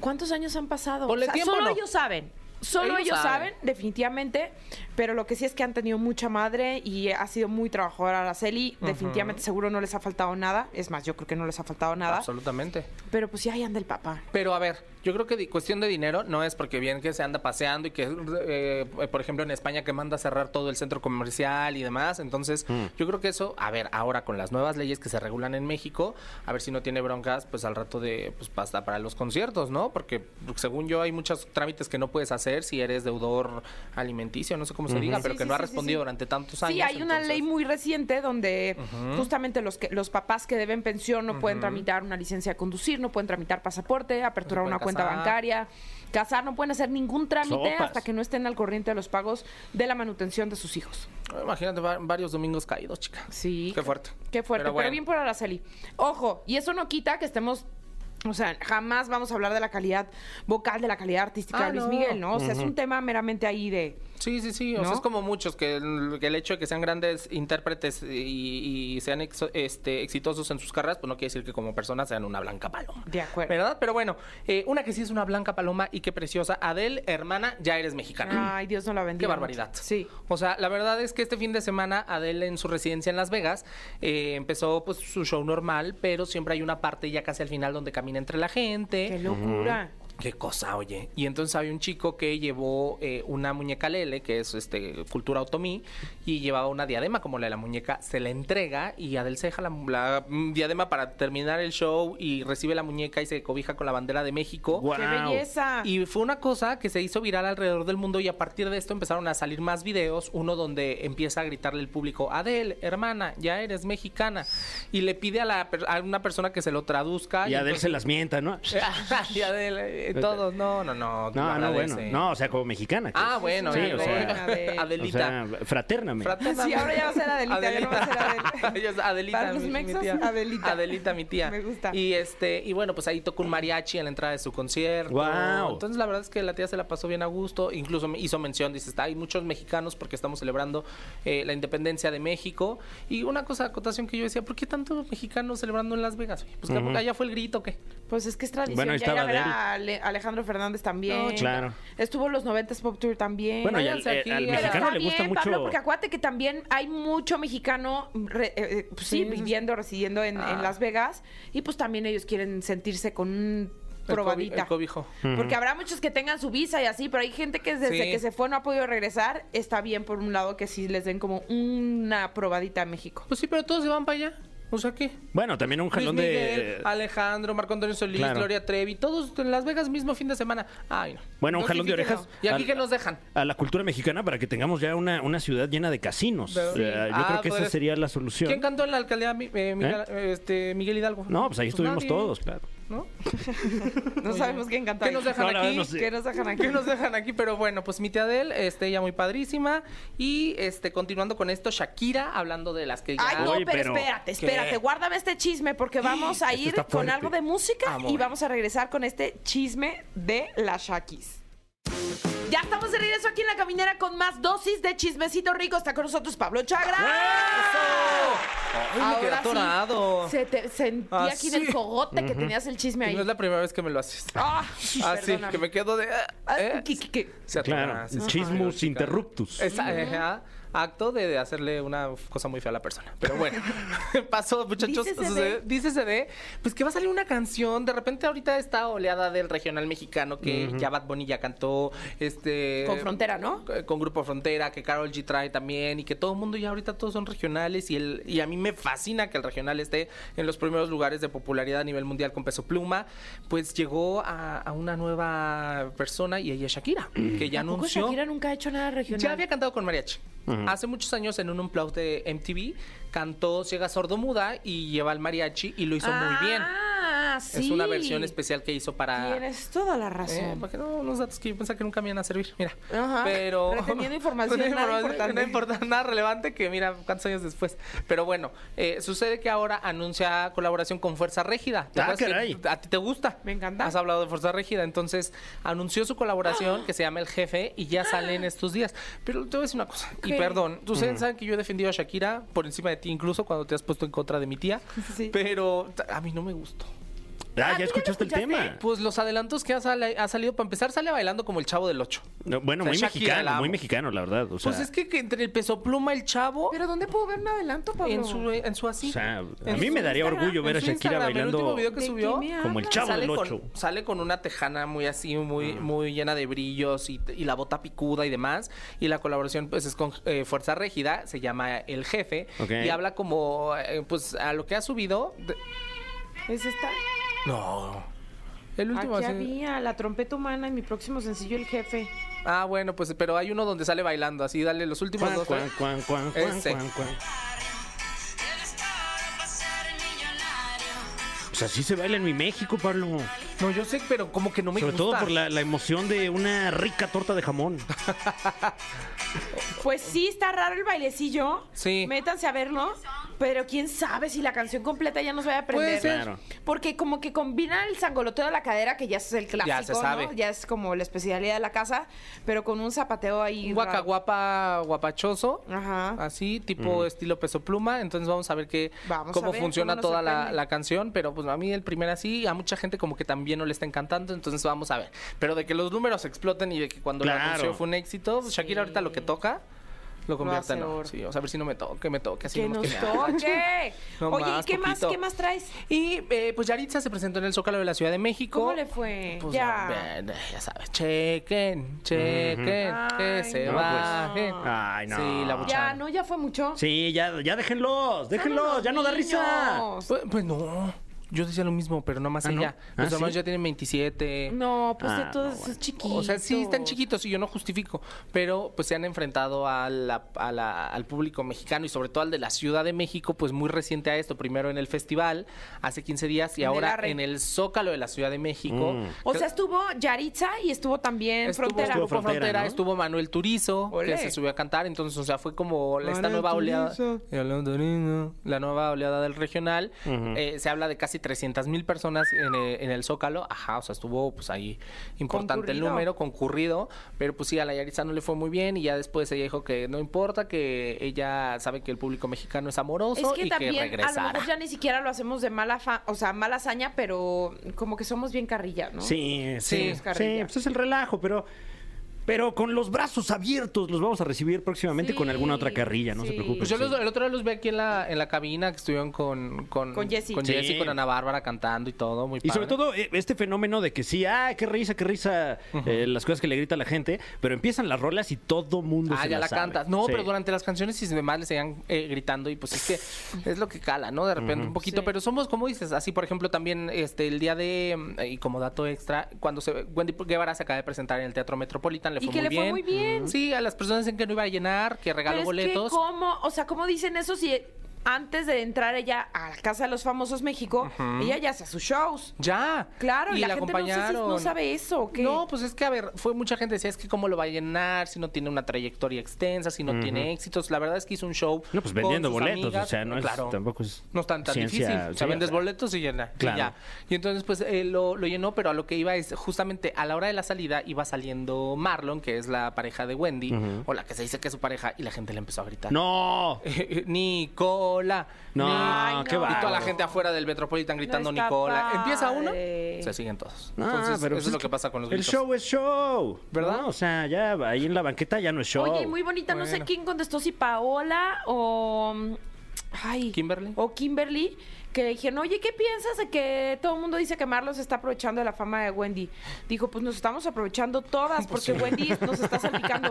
¿cuántos años han pasado? O sea, tiempo, solo ¿no? ellos saben. Solo Ellos ellos, saben. saben. definitivamente, pero lo que sí es que han tenido mucha madre y ha sido muy trabajadora Araceli. Definitivamente seguro no les ha faltado nada. Es más, yo creo que no les ha faltado nada. Absolutamente. Pero pues ya ahí anda el papá. Pero a ver, yo creo que cuestión de dinero no es porque bien que se anda paseando y que, eh, por ejemplo, en España que manda a cerrar todo el centro comercial y demás. Entonces, yo creo que eso, a ver, ahora con las nuevas leyes que se regulan en México, a ver si no tiene broncas, pues al rato de, pues hasta para los conciertos, ¿no? Porque según yo hay muchos trámites que no puedes hacer si eres deudor alimenticio, no sé cómo se diga, pero Sí, que sí, no ha sí, sí, respondido durante tantos años. Sí, hay una ley muy reciente donde justamente los que los papás que deben pensión no pueden tramitar una licencia de conducir, no pueden tramitar pasaporte, aperturar una cuenta casar. bancaria, casar, no pueden hacer ningún trámite Sopas. hasta que no estén al corriente de los pagos de la manutención de sus hijos. Imagínate va- varios domingos caídos, chica. Sí. Qué fuerte. Qué fuerte, pero, bueno. bien por Araceli. Ojo, y eso no quita que estemos o sea, jamás vamos a hablar de la calidad vocal, de la calidad artística Ah, de Luis no. Miguel, ¿no? O sea, es un tema meramente ahí de... Sí, sí, sí. O sea, es como muchos que el, que el hecho de que sean grandes intérpretes y, y sean este, exitosos en sus carreras, pues no quiere decir que como personas sean una blanca paloma. De acuerdo. ¿Verdad? Pero bueno, eh, una que sí es una blanca paloma y qué preciosa. Adele, hermana, ya eres mexicana. Ay, Dios no la bendiga. Qué barbaridad. Sí. O sea, la verdad es que este fin de semana Adele en su residencia en Las Vegas eh, empezó pues su show normal, pero siempre hay una parte ya casi al final donde camina entre la gente. Qué locura. Qué cosa, oye. Y entonces había un chico que llevó eh, una muñeca Lele, que es este cultura otomí, y llevaba una diadema como la de la muñeca, se la entrega y Adel se deja la, la, diadema para terminar el show y recibe la muñeca y se cobija con la bandera de México. ¡Qué belleza! Y fue una cosa que se hizo viral alrededor del mundo y a partir de esto empezaron a salir más videos, uno donde empieza a gritarle el público, Adel, hermana, ya eres mexicana. Y le pide a, la, a una persona que se lo traduzca. Y Adel entonces- se las mienta, ¿no? y Adel, eh, todos, no, no, no. No, no, bueno. No, o sea, como mexicana. que Ah, es. bueno, Sí, o sea, Adel. o Adelita. sea, fraternamente. Fraternamente. Sí, ahora ya va a ser Adelita, ya no va a ser Adel. Ella es Adelita, Para los mi- tía. Adelita. Adelita, mi tía. Me gusta. Y este, y bueno, pues ahí tocó un mariachi en la entrada de su concierto. Guau. Entonces la verdad es que la tía se la pasó bien a gusto. Incluso me hizo mención, dice, está, hay muchos mexicanos porque estamos celebrando eh, la independencia de México. Y una cosa, acotación que yo decía, ¿por qué tantos mexicanos celebrando en Las Vegas? Pues que allá fue el grito, ¿o ¿qué? Pues es que es tradición. Bueno, ahí estaba Alejandro Fernández también. No, Claro. Estuvo en los 90s Pop Tour también. Bueno, y al, eh, al mexicano le gusta bien, mucho. Pablo, porque acuérdate que también hay mucho mexicano re- eh, eh, pues sí, viviendo, residiendo en, en Ah. Las Vegas y pues también ellos quieren sentirse con un El probadita. cobi- el cobijo. Porque habrá muchos que tengan su visa y así, pero hay gente que desde Sí. que se fue no ha podido regresar. Está bien por un lado que sí les den como una probadita a México. Pues sí, pero todos se van para allá. O sea, ¿qué? Bueno, también un Luis jalón Miguel, de. Alejandro, Marco Antonio Solís, Claro. Gloria Trevi, todos en Las Vegas mismo fin de semana. Ay, no. Bueno, un jalón de orejas. ¿Y aquí al- qué nos dejan? A la cultura mexicana para que tengamos ya una, una ciudad llena de casinos. Eh, yo Ah, creo que pues, esa sería la solución. ¿Quién cantó en la alcaldía eh, Miguel, este, Miguel Hidalgo? No, pues ahí estuvimos nadie. todos, claro. ¿No? No sabemos quién canta. ¿Qué nos dejan No, aquí? no sé. ¿Qué nos dejan aquí? ¿Qué nos dejan aquí? Pero bueno, pues mi tía Adele, este, ella muy padrísima. Y este, continuando con esto, Shakira, hablando de las que ya. Ay, no, Oye, pero, pero- espérate, espérate. ¿Qué? Guárdame este chisme porque vamos a ir con algo de música Amor. y vamos a regresar con este chisme de las Shakis. Ya estamos de regreso aquí en la caminera con más dosis de chismecito rico. Está con nosotros Pablo Chagra. Ay, me quedé sí. Se te sentía Ah, aquí en el cogote que tenías el chisme ahí. no es la primera vez que me lo haces. Ah, Ah, sí, perdóname. que me quedo de. Ah, ¿eh? ¿qué- qué- qué? Se Claro, chismus interruptus. Esa- ajá, acto de, hacerle una cosa muy fea a la persona. Pero bueno, pasó, muchachos. Dícese sucede- de- Dícese de, pues que va a salir una canción. De repente, ahorita esta oleada del regional mexicano que ya Bad Bunny ya cantó. Este. Con Frontera, ¿no? eh, Con Grupo Frontera, que Carol G trae también. Y que todo el mundo ya ahorita todos son regionales. Y, el, y a mí me fascina que el regional esté en los primeros lugares de popularidad a nivel mundial con peso pluma. Pues llegó a, a una nueva persona y ella es Shakira, que ya ¿A poco anunció. Shakira nunca ha hecho nada regional? Ya había cantado con mariachi. Hace muchos años en un unplug de MTV cantó Ciega Sordomuda y lleva el mariachi y lo hizo muy bien. Ah, sí. Es una versión especial que hizo para... Tienes toda la Eh, razón. para que no, unos datos que yo pensaba que nunca me iban a servir, mira. Ajá, Pero... reteniendo información, Reteniendo nada importante. nada importante, nada relevante que mira cuántos años después. Pero bueno, eh, sucede que ahora anuncia colaboración con Fuerza Régida. ¿Te Ah, acuerdas que caray. a ti te gusta? Me encanta. Has hablado de Fuerza Régida, entonces anunció su colaboración que se llama El Jefe y ya sale en estos días. Pero te voy a decir una cosa, y ¿Qué? perdón, ustedes saben que yo he defendido a Shakira por encima de ti, incluso cuando te has puesto en contra de mi tía, Sí. pero a mí no me gustó. Ah, ¿tú ya escuchaste el tema. Pues los adelantos que ha, sale- ha salido, para empezar, sale bailando como el chavo del 8. No, Bueno, O sea, muy Shakira mexicano, muy mexicano, la verdad. O sea, Pues es que, que entre el peso pluma, el chavo, ¿Pero dónde puedo ver un adelanto, Pablo? en su, en su así. o sea, a mí me daría Instagram, orgullo ver a Shakira Instagram, El bailando último video que ¿De subió. como el chavo sale del con, 8. sale con una tejana muy así, muy, muy llena de brillos y, y la bota picuda y demás. Y la colaboración pues es con eh, Fuerza Régida, se llama El Jefe. Ok. Y habla como, eh, pues a lo que ha subido. de- ¿Es esta? No. El último Aquí así- había la trompeta humana en mi próximo sencillo, El Jefe. Ah, bueno, pues pero hay uno donde sale bailando, así, dale los últimos Cuan, dos. cuan, cuan, cuan, cuan, Ese. cuan, cuan. Pues así se baila en mi México, Pablo. No, yo sé, pero como que no me Sobre gusta. todo por la, la emoción de una rica torta de jamón. Pues sí, está raro el bailecillo. Sí. Métanse a verlo. Pero quién sabe si la canción completa ya nos vaya a aprender. Puede ser. Claro. Porque como que combina el sangoloteo de la cadera, que ya es el clásico, Ya se sabe. ¿no? Ya es como la especialidad de la casa, pero con un zapateo ahí. Un guaca raro. guapa guapachoso. Ajá. Así, tipo estilo peso pluma. Entonces vamos a ver qué, Vamos cómo a ver funciona cómo nos toda la, sorprende. la canción. Pero pues a mí el primer así, a mucha gente como que también no le está encantando. Entonces vamos a ver. Pero de que los números exploten y de que cuando lo Claro. anunció fue un éxito, pues, Shakira ahorita lo que toca, lo convierte en hace oro. oro. Sí, o sea, a ver si no me toque, me toque. Así Que nos que toque. No Oye, ¿y más, qué más, poquito. qué más traes? Y eh, pues Yaritza se presentó en el Zócalo de la Ciudad de México. ¿Cómo le fue? Pues, ya. ya sabes, chequen, chequen, Ujú. que Ay, se no, bajen. pues. Ay, no. Sí, la Ya. ¿no? ¿Ya fue mucho? Sí, ya, ya déjenlos, déjenlos, ya no da risa. Pues, pues no, yo decía lo mismo, pero no más Ah, ¿no? ella. Ah, Los hermanos ¿sí? ya tienen 27. No, pues Ah, de todos no, bueno. es chiquito. O sea, sí están chiquitos y yo no justifico, pero pues se han enfrentado a la- a la- al público mexicano y sobre todo al de la Ciudad de México, pues muy reciente a esto, primero en el festival hace 15 días y En ahora en el Zócalo de la Ciudad de México. Mm. O sea, estuvo Yaritza y estuvo también Estuvo, Frontera. estuvo Frontera, Frontera, ¿no? estuvo Manuel Turizo, que se subió a cantar, entonces, o sea, fue como la- esta Manuel nueva oleada. Turizo. La nueva oleada del regional. Eh, se habla de casi 300 mil personas en el, en el Zócalo. Ajá, o sea, estuvo pues ahí importante el número, concurrido. Pero pues sí, a la Yaritza no le fue muy bien y ya después ella dijo que no importa, que ella sabe que el público mexicano es amoroso Es que y también que a lo regresara. mejor ya ni siquiera lo hacemos de mala fa o sea, mala hazaña, pero como que somos bien carrilla, ¿no? Sí, Sí, sí, sí, pues es el relajo, pero, pero con los brazos abiertos los vamos a recibir próximamente Sí, con alguna otra carrilla, no se preocupen. Pues yo los- el otro día los vi aquí en la, en la cabina que estuvieron con, con, Con Jessie. con, Sí. Jessie, con Ana Bárbara cantando y todo, muy Y sobre padre. todo eh, este fenómeno de que sí, ah, qué risa, qué risa, eh, las cosas que le grita a la gente, pero empiezan las rolas y todo mundo Ah, se ya la sabe. cantas. No, Sí. pero durante las canciones y demás le seguían eh, gritando y pues es que es lo que cala, ¿no? De repente un poquito, Sí. pero somos, como dices, así por ejemplo también este el día de, mm, y como dato extra, cuando se, Wendy Guevara se acaba de presentar en el Teatro Metropolitan, le Y fue, que muy, le fue muy bien. Sí, a las personas dicen que no iba a llenar, que regaló Pero es que boletos. cómo, o sea, ¿cómo dicen eso si antes de entrar ella a la Casa de los Famosos México, ella ya hacía sus shows. Ya. Claro, y, la, gente no, sé si acompañaron. no sabe eso. ¿o qué? No, pues es que, a ver, fue mucha gente decía, es que cómo lo va a llenar, si no tiene una trayectoria extensa, si no tiene éxitos. La verdad es que hizo un show. No, pues con vendiendo sus boletos, amigas. o sea, no es, Claro. tampoco es No es tan, tan ciencia, difícil. O sea, sí, vendes o sea, boletos y llena. y Claro. ya. Y entonces, pues, eh, lo, lo llenó, pero a lo que iba es justamente a la hora de la salida iba saliendo Marlon, que es la pareja de Wendy, o la que se dice que es su pareja, y la gente le empezó a gritar. No, Nicola. No, qué Y toda la gente afuera del Metropolitan gritando está Nicola. Empieza uno, se siguen todos. No, Entonces, pero eso pues es lo que pasa con los El gritos. show es show, ¿Verdad? ¿no? O sea, ya ahí en la banqueta ya no es show. Oye, muy bonita, no sé Bueno. quién contestó, si Paola o. mm, Ay. Kimberly. O Kimberly, que dijeron, oye, ¿qué piensas de que todo el mundo dice que Marlon se está aprovechando de la fama de Wendy? Dijo, pues nos estamos aprovechando todas, Pues porque Wendy nos está salpicando.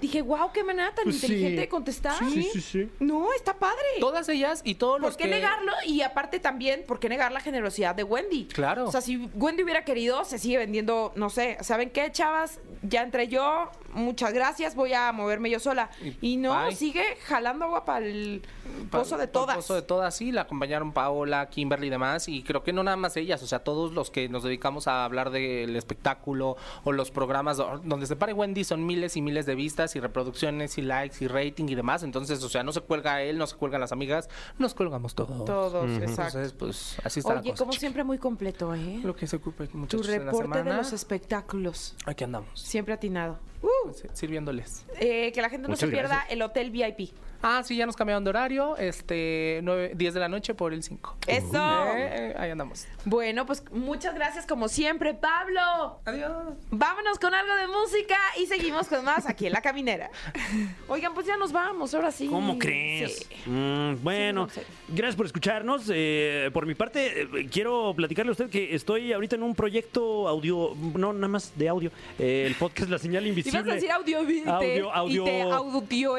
Dije, wow, qué manera tan Pues sí. inteligente de contestar. Sí, sí, sí. No, está padre. Todas ellas y todos ¿Por los qué que... negarlo? Y aparte también, ¿por qué negar la generosidad de Wendy? Claro. O sea, si Wendy hubiera querido, se sigue vendiendo, no sé, ¿saben qué, chavas? Ya entré yo, muchas gracias, voy a moverme yo sola. Y Y no, bye. sigue jalando agua para el pozo de todas. Pozo de todas, sí, la acompañaron Paola, Kimberly y demás, y creo que no nada más ellas, o sea, todos los que nos dedicamos a hablar del espectáculo o los programas do- donde se pare Wendy son miles y miles de vistas y reproducciones y likes y rating y demás, entonces, o sea, no se cuelga él, no se cuelgan las amigas, nos colgamos todos. Todos, exacto. Entonces, pues, así está la Oye, cosa. como siempre, muy completo, ¿eh? Lo que se ocupe, Tu muchachos, en la reporte de los espectáculos. Aquí andamos, Siempre atinado. Uh, sirviéndoles. eh, que la gente no Muchas se pierda gracias. el hotel VIP. Ah, sí, ya nos cambiaron de horario, este, 9, 10 de la noche por el 5. ¡Eso! Eh, eh, ahí andamos. Bueno, pues muchas gracias como siempre, Pablo. Adiós. Vámonos con algo de música y seguimos con más aquí en La Caminera. Oigan, pues ya nos vamos, ahora sí. ¿Cómo crees? Sí. Mm, bueno, Sí, no sé. gracias por escucharnos. Eh, por mi parte, eh, quiero platicarle a usted que estoy ahorita en un proyecto audio, no, nada más de audio. Eh, el podcast La Señal Invisible. Ibas a decir audio, audio, audio, y te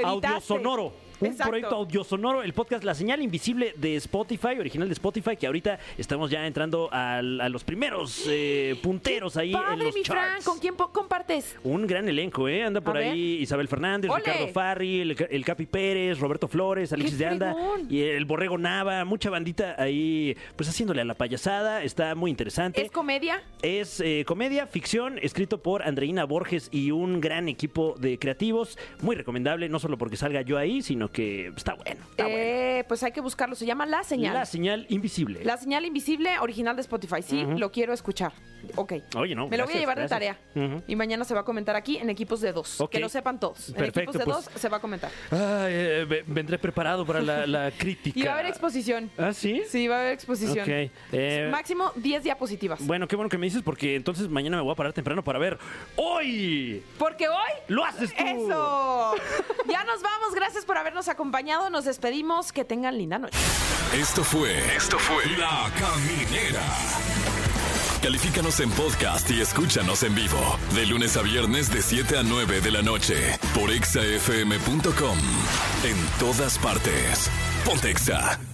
audio sonoro. Un Exacto. proyecto audio sonoro, el podcast La Señal Invisible de Spotify, original de Spotify, que ahorita estamos ya entrando al- a, los primeros eh, punteros ahí en Padre, los mi Fran, charts. ¿con quién po- compartes? Un gran elenco, ¿eh? Anda por A ahí Isabel Fernández, ¡Ole! Ricardo Farri, el, el Capi Pérez, Roberto Flores, Alexis de Anda fregón! y el Borrego Nava. Mucha bandita ahí, pues haciéndole a la payasada. Está muy interesante. ¿Es comedia? Es eh, comedia, ficción, escrito por Andreina Borges y un gran equipo de creativos. Muy recomendable, no solo porque salga yo ahí, sino que está bueno. Está bueno. Eh, pues hay que buscarlo. Se llama La Señal. La señal invisible. La señal invisible original de Spotify. Sí, lo quiero escuchar. Ok. Oye, no, Me lo voy a gracias, llevar de tarea. Y mañana se va a comentar aquí en equipos de dos. Ok. Que lo sepan todos. En Perfecto, equipos de pues. dos se va a comentar. Eh, ve- vendré preparado para la, la crítica. Y va a haber exposición. ¿Ah, sí? Sí, va a haber exposición. Ok. eh, Máximo 10 diapositivas. Bueno, qué bueno que me dices porque entonces mañana me voy a parar temprano para ver. ¡Hoy! Porque hoy ¡Lo haces tú! ¡Eso! Ya nos vamos. Gracias por habernos acompañado. Nos despedimos. Que tengan linda noche. Esto fue. Esto fue. La Caminera. Califícanos en podcast y escúchanos en vivo. De lunes a viernes, de 7 a 9 de la noche. Por exafm.com. En todas partes. Pontexa.